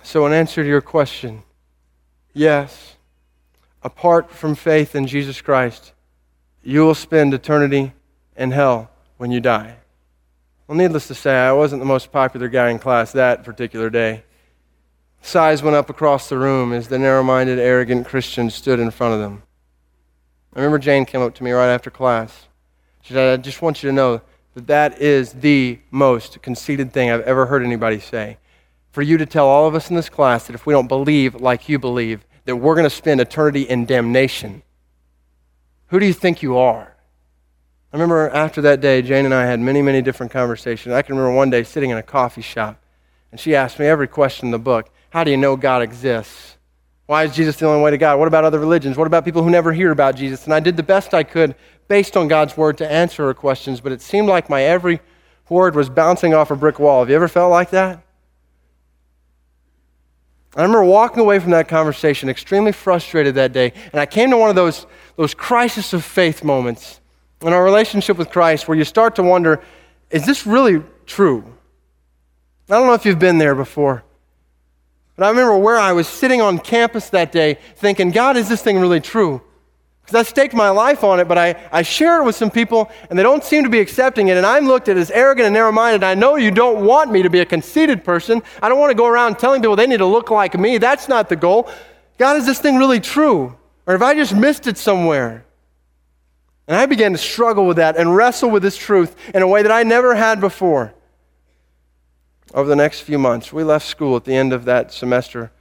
Speaker 7: So, in answer to your question, yes, apart from faith in Jesus Christ, you will spend eternity in hell when you die. Well, needless to say, I wasn't the most popular guy in class that particular day. Sighs went up across the room as the narrow minded, arrogant Christian stood in front of them. I remember Jane came up to me right after class. She said, I just want you to know that that is the most conceited thing I've ever heard anybody say. For you to tell all of us in this class that if we don't believe like you believe, that we're going to spend eternity in damnation. Who do you think you are? I remember after that day, Jane and I had many, many different conversations. I can remember one day sitting in a coffee shop, and she asked me every question in the book How do you know God exists? Why is Jesus the only way to God? What about other religions? What about people who never hear about Jesus? And I did the best I could based on God's word to answer her questions, but it seemed like my every word was bouncing off a brick wall. Have you ever felt like that? I remember walking away from that conversation extremely frustrated that day, and I came to one of those, those crisis of faith moments in our relationship with Christ where you start to wonder is this really true? I don't know if you've been there before, but I remember where I was sitting on campus that day thinking, God, is this thing really true? Because I staked my life on it, but I, I share it with some people and they don't seem to be accepting it. And I'm looked at as arrogant and narrow minded. I know you don't want me to be a conceited person. I don't want to go around telling people they need to look like me. That's not the goal. God, is this thing really true? Or have I just missed it somewhere? And I began to struggle with that and wrestle with this truth in a way that I never had before. Over the next few months, we left school at the end of that semester,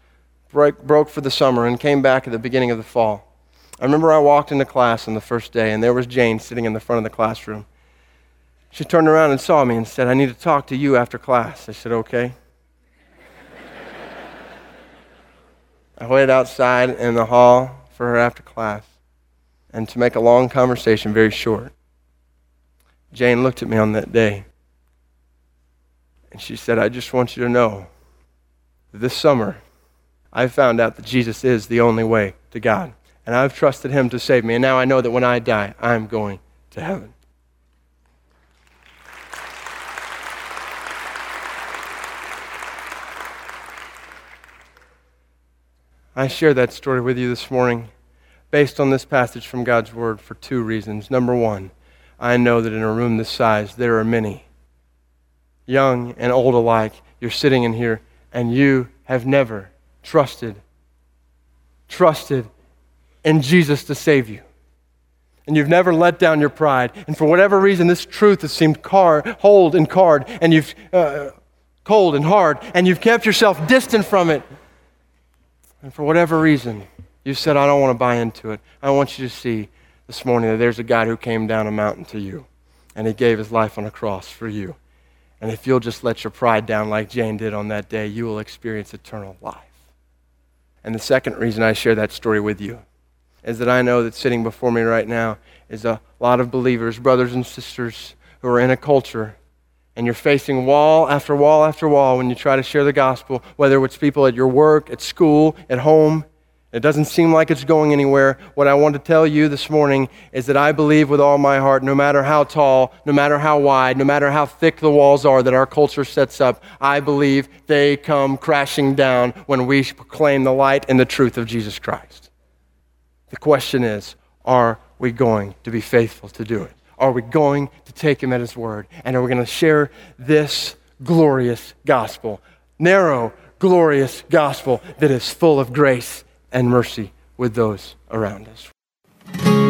Speaker 7: broke, broke for the summer, and came back at the beginning of the fall. I remember I walked into class on the first day, and there was Jane sitting in the front of the classroom. She turned around and saw me and said, I need to talk to you after class. I said, okay. I waited outside in the hall for her after class. And to make a long conversation very short, Jane looked at me on that day and she said, I just want you to know this summer I found out that Jesus is the only way to God and I've trusted Him to save me. And now I know that when I die, I'm going to heaven. I share that story with you this morning based on this passage from God's Word for two reasons. Number one, I know that in a room this size, there are many, young and old alike. You're sitting in here and you have never trusted, trusted in Jesus to save you. And you've never let down your pride. And for whatever reason, this truth has seemed car, hold and hard, and you've uh, cold and hard, and you've kept yourself distant from it. And for whatever reason, you said, I don't want to buy into it. I want you to see this morning that there's a God who came down a mountain to you, and he gave his life on a cross for you. And if you'll just let your pride down like Jane did on that day, you will experience eternal life. And the second reason I share that story with you is that I know that sitting before me right now is a lot of believers, brothers and sisters, who are in a culture, and you're facing wall after wall after wall when you try to share the gospel, whether it's people at your work, at school, at home. It doesn't seem like it's going anywhere. What I want to tell you this morning is that I believe with all my heart, no matter how tall, no matter how wide, no matter how thick the walls are that our culture sets up, I believe they come crashing down when we proclaim the light and the truth of Jesus Christ. The question is are we going to be faithful to do it? Are we going to take him at his word? And are we going to share this glorious gospel? Narrow, glorious gospel that is full of grace and mercy with those around us.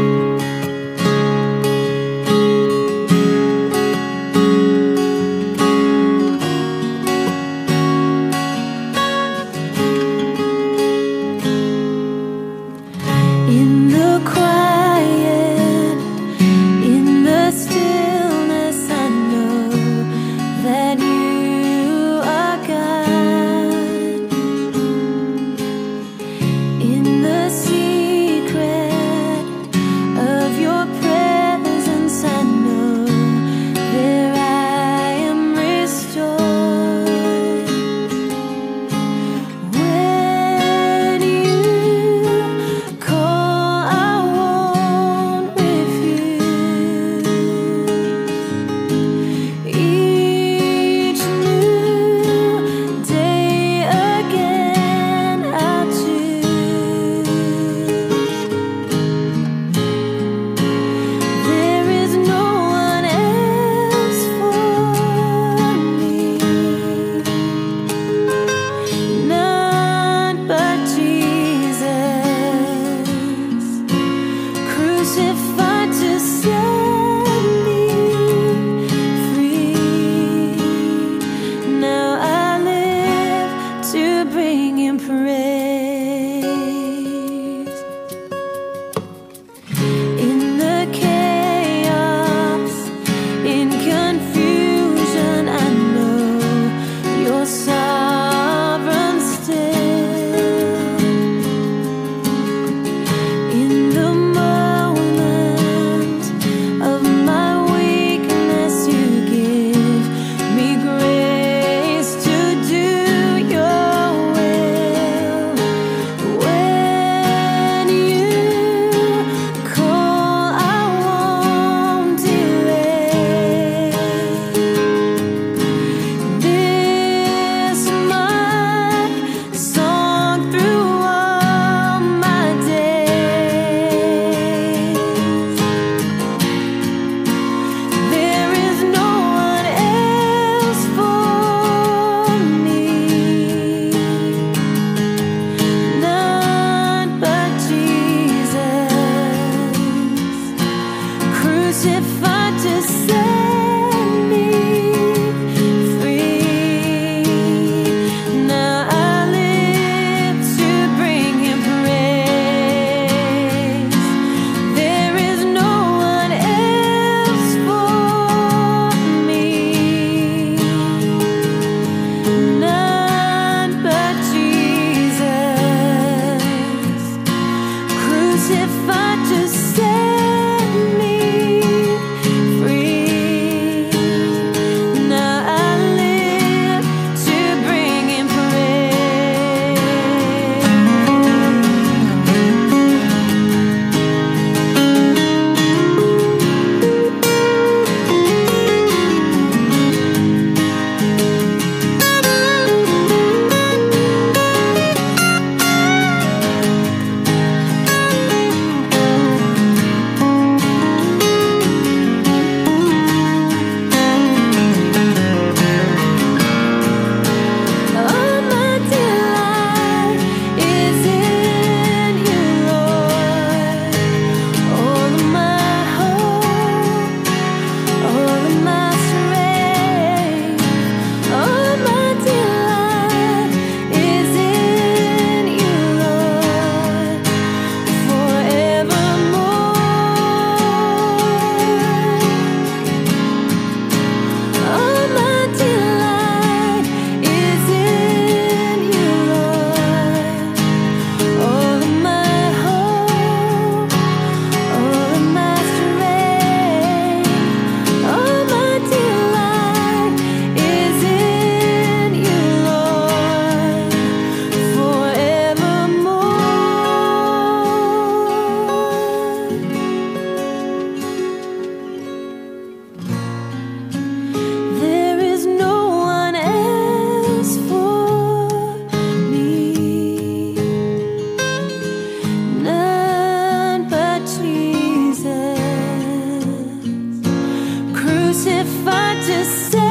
Speaker 7: to stay.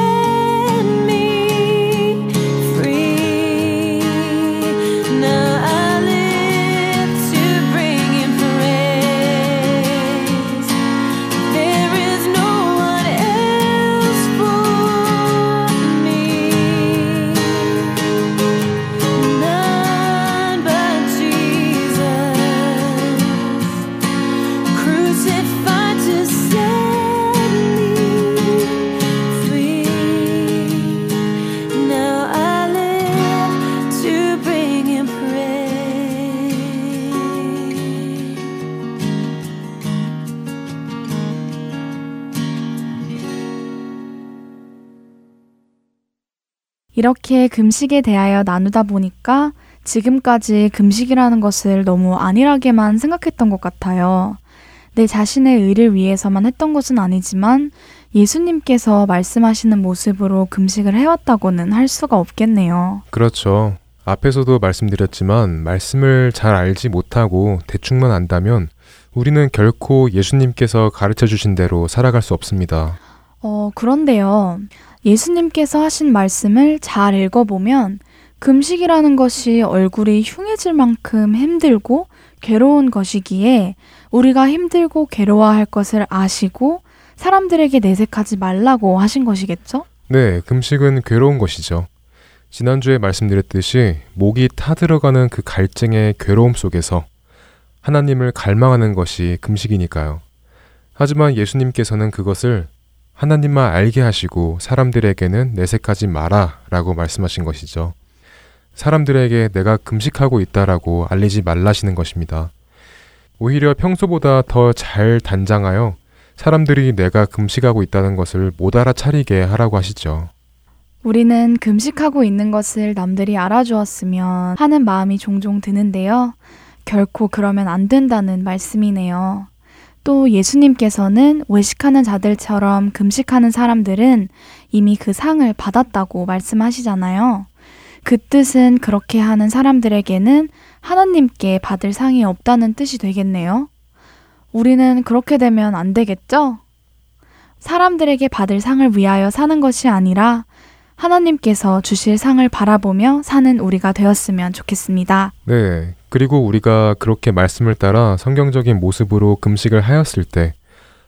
Speaker 2: 이렇게 금식에 대하여 나누다 보니까 지금까지 금식이라는 것을 너무 안일하게만 생각했던 것 같아요. 내 자신의 의를 위해서만 했던 것은 아니지만 예수님께서 말씀하시는 모습으로 금식을 해왔다고는 할 수가 없겠네요.
Speaker 3: 그렇죠. 앞에서도 말씀드렸지만 말씀을 잘 알지 못하고 대충만 안다면 우리는 결코 예수님께서 가르쳐 주신 대로 살아갈 수 없습니다.
Speaker 2: 어, 그런데요. 예수님께서 하신 말씀을 잘 읽어보면 금식이라는 것이 얼굴이 흉해질 만큼 힘들고 괴로운 것이기에 우리가 힘들고 괴로워할 것을 아시고 사람들에게 내색하지 말라고 하신 것이겠죠?
Speaker 3: 네, 금식은 괴로운 것이죠. 지난주에 말씀드렸듯이 목이 타들어가는 그 갈증의 괴로움 속에서 하나님을 갈망하는 것이 금식이니까요. 하지만 예수님께서는 그것을 하나님만 알게 하시고 사람들에게는 내색하지 마라 라고 말씀하신 것이죠. 사람들에게 내가 금식하고 있다라고 알리지 말라시는 것입니다. 오히려 평소보다 더 잘 단장하여 사람들이 내가 금식하고 있다는 것을 못 알아차리게 하라고 하시죠.
Speaker 2: 우리는 금식하고 있는 것을 남들이 알아주었으면 하는 마음이 종종 드는데요. 결코 그러면 안 된다는 말씀이네요. 또 예수님께서는 외식하는 자들처럼 금식하는 사람들은 이미 그 상을 받았다고 말씀하시잖아요. 그 뜻은 그렇게 하는 사람들에게는 하나님께 받을 상이 없다는 뜻이 되겠네요. 우리는 그렇게 되면 안 되겠죠? 사람들에게 받을 상을 위하여 사는 것이 아니라 하나님께서 주실 상을 바라보며 사는 우리가 되었으면 좋겠습니다.
Speaker 3: 네. 그리고 우리가 그렇게 말씀을 따라 성경적인 모습으로 금식을 하였을 때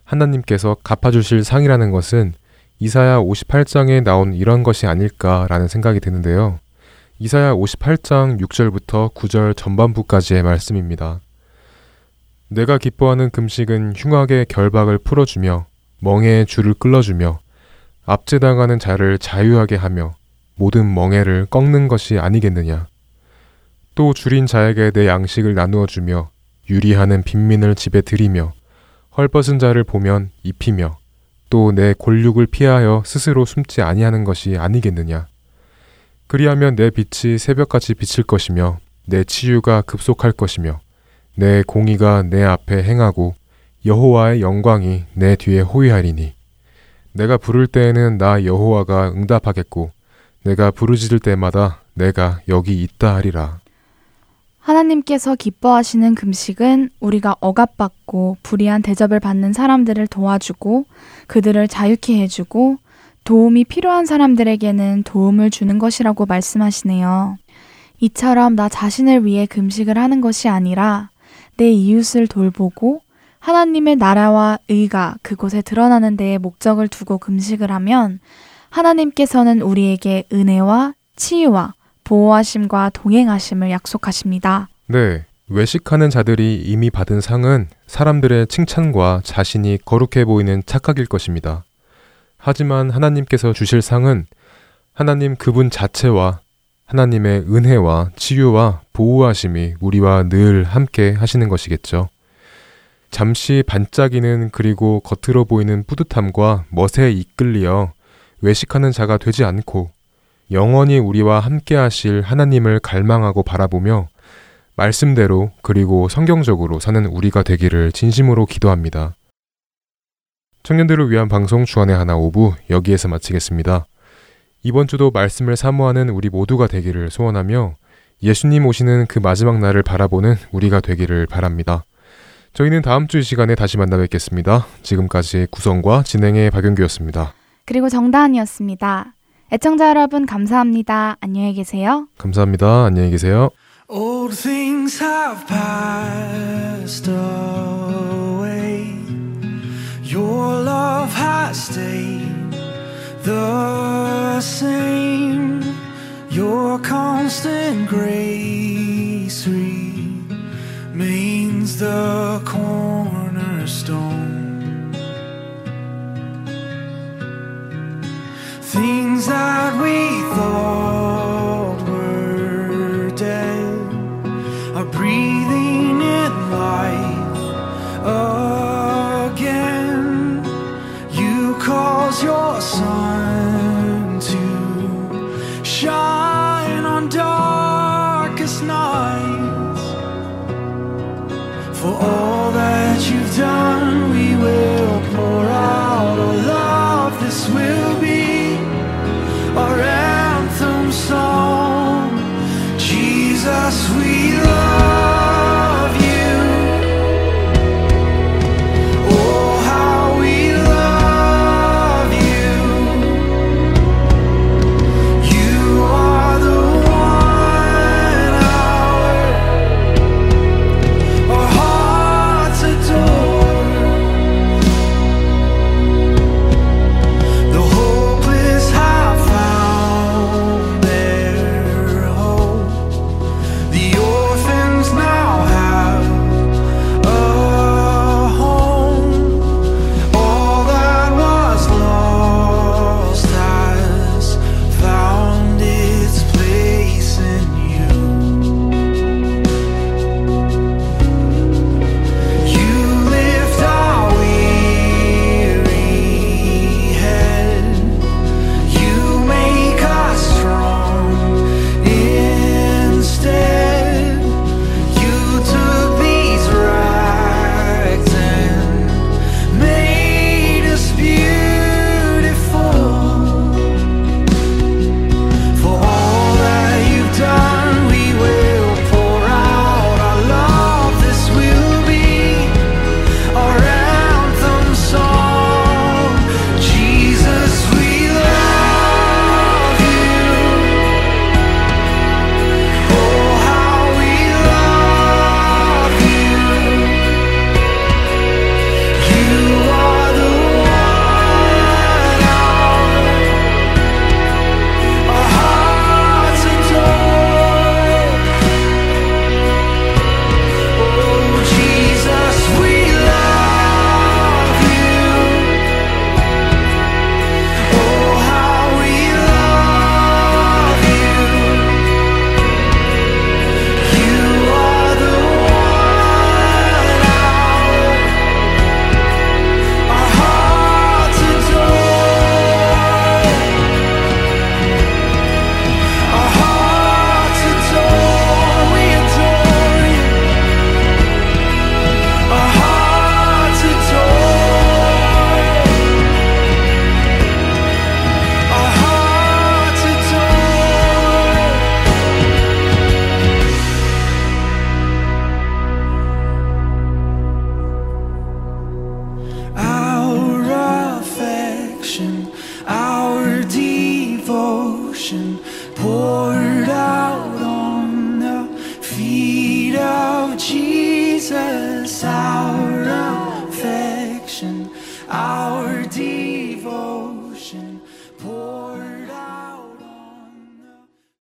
Speaker 3: 하나님께서 갚아주실 상이라는 것은 이사야 58장에 나온 이런 것이 아닐까라는 생각이 드는데요. 이사야 58장 6절부터 9절 전반부까지의 말씀입니다. 내가 기뻐하는 금식은 흉악의 결박을 풀어주며 멍에의 줄을 끌어주며 압제당하는 자를 자유하게 하며 모든 멍에를 꺾는 것이 아니겠느냐. 또 줄인 자에게 내 양식을 나누어 주며 유리하는 빈민을 집에 들이며 헐벗은 자를 보면 입히며 또 내 골육을 피하여 스스로 숨지 아니하는 것이 아니겠느냐. 그리하면 내 빛이 새벽같이 비칠 것이며 내 치유가 급속할 것이며 내 공의가 내 앞에 행하고 여호와의 영광이 내 뒤에 호위하리니 내가 부를 때에는 나 여호와가 응답하겠고 내가 부르짖을 때마다 내가 여기 있다 하리라.
Speaker 2: 하나님께서 기뻐하시는 금식은 우리가 억압받고 불의한 대접을 받는 사람들을 도와주고 그들을 자유케 해주고 도움이 필요한 사람들에게는 도움을 주는 것이라고 말씀하시네요. 이처럼 나 자신을 위해 금식을 하는 것이 아니라 내 이웃을 돌보고 하나님의 나라와 의가 그곳에 드러나는 데에 목적을 두고 금식을 하면 하나님께서는 우리에게 은혜와 치유와 보호하심과 동행하심을 약속하십니다.
Speaker 3: 네. 외식하는 자들이 이미 받은 상은 사람들의 칭찬과 자신이 거룩해 보이는 착각일 것입니다. 하지만 하나님께서 주실 상은 하나님 그분 자체와 하나님의 은혜와 치유와 보호하심이 우리와 늘 함께 하시는 것이겠죠. 잠시 반짝이는 그리고 겉으로 보이는 뿌듯함과 멋에 이끌리어 외식하는 자가 되지 않고 영원히 우리와 함께 하실 하나님을 갈망하고 바라보며 말씀대로 그리고 성경적으로 사는 우리가 되기를 진심으로 기도합니다. 청년들을 위한 방송 주안의 하나 오부 여기에서 마치겠습니다. 이번 주도 말씀을 사모하는 우리 모두가 되기를 소원하며 예수님 오시는 그 마지막 날을 바라보는 우리가 되기를 바랍니다. 저희는 다음 주 이 시간에 다시 만나 뵙겠습니다. 지금까지 구성과 진행의 박영규였습니다.
Speaker 2: 그리고 정다은이었습니다. 애청자 여러분 감사합니다. 안녕히 계세요.
Speaker 3: 감사합니다. 안녕히 계세요.
Speaker 8: Old things have passed away. Your love has stayed the same. Your constant grace remains the cornerstone. Things that we thought were dead are breathing in life again. You cause your sun to shine on darkest nights for all that you've done.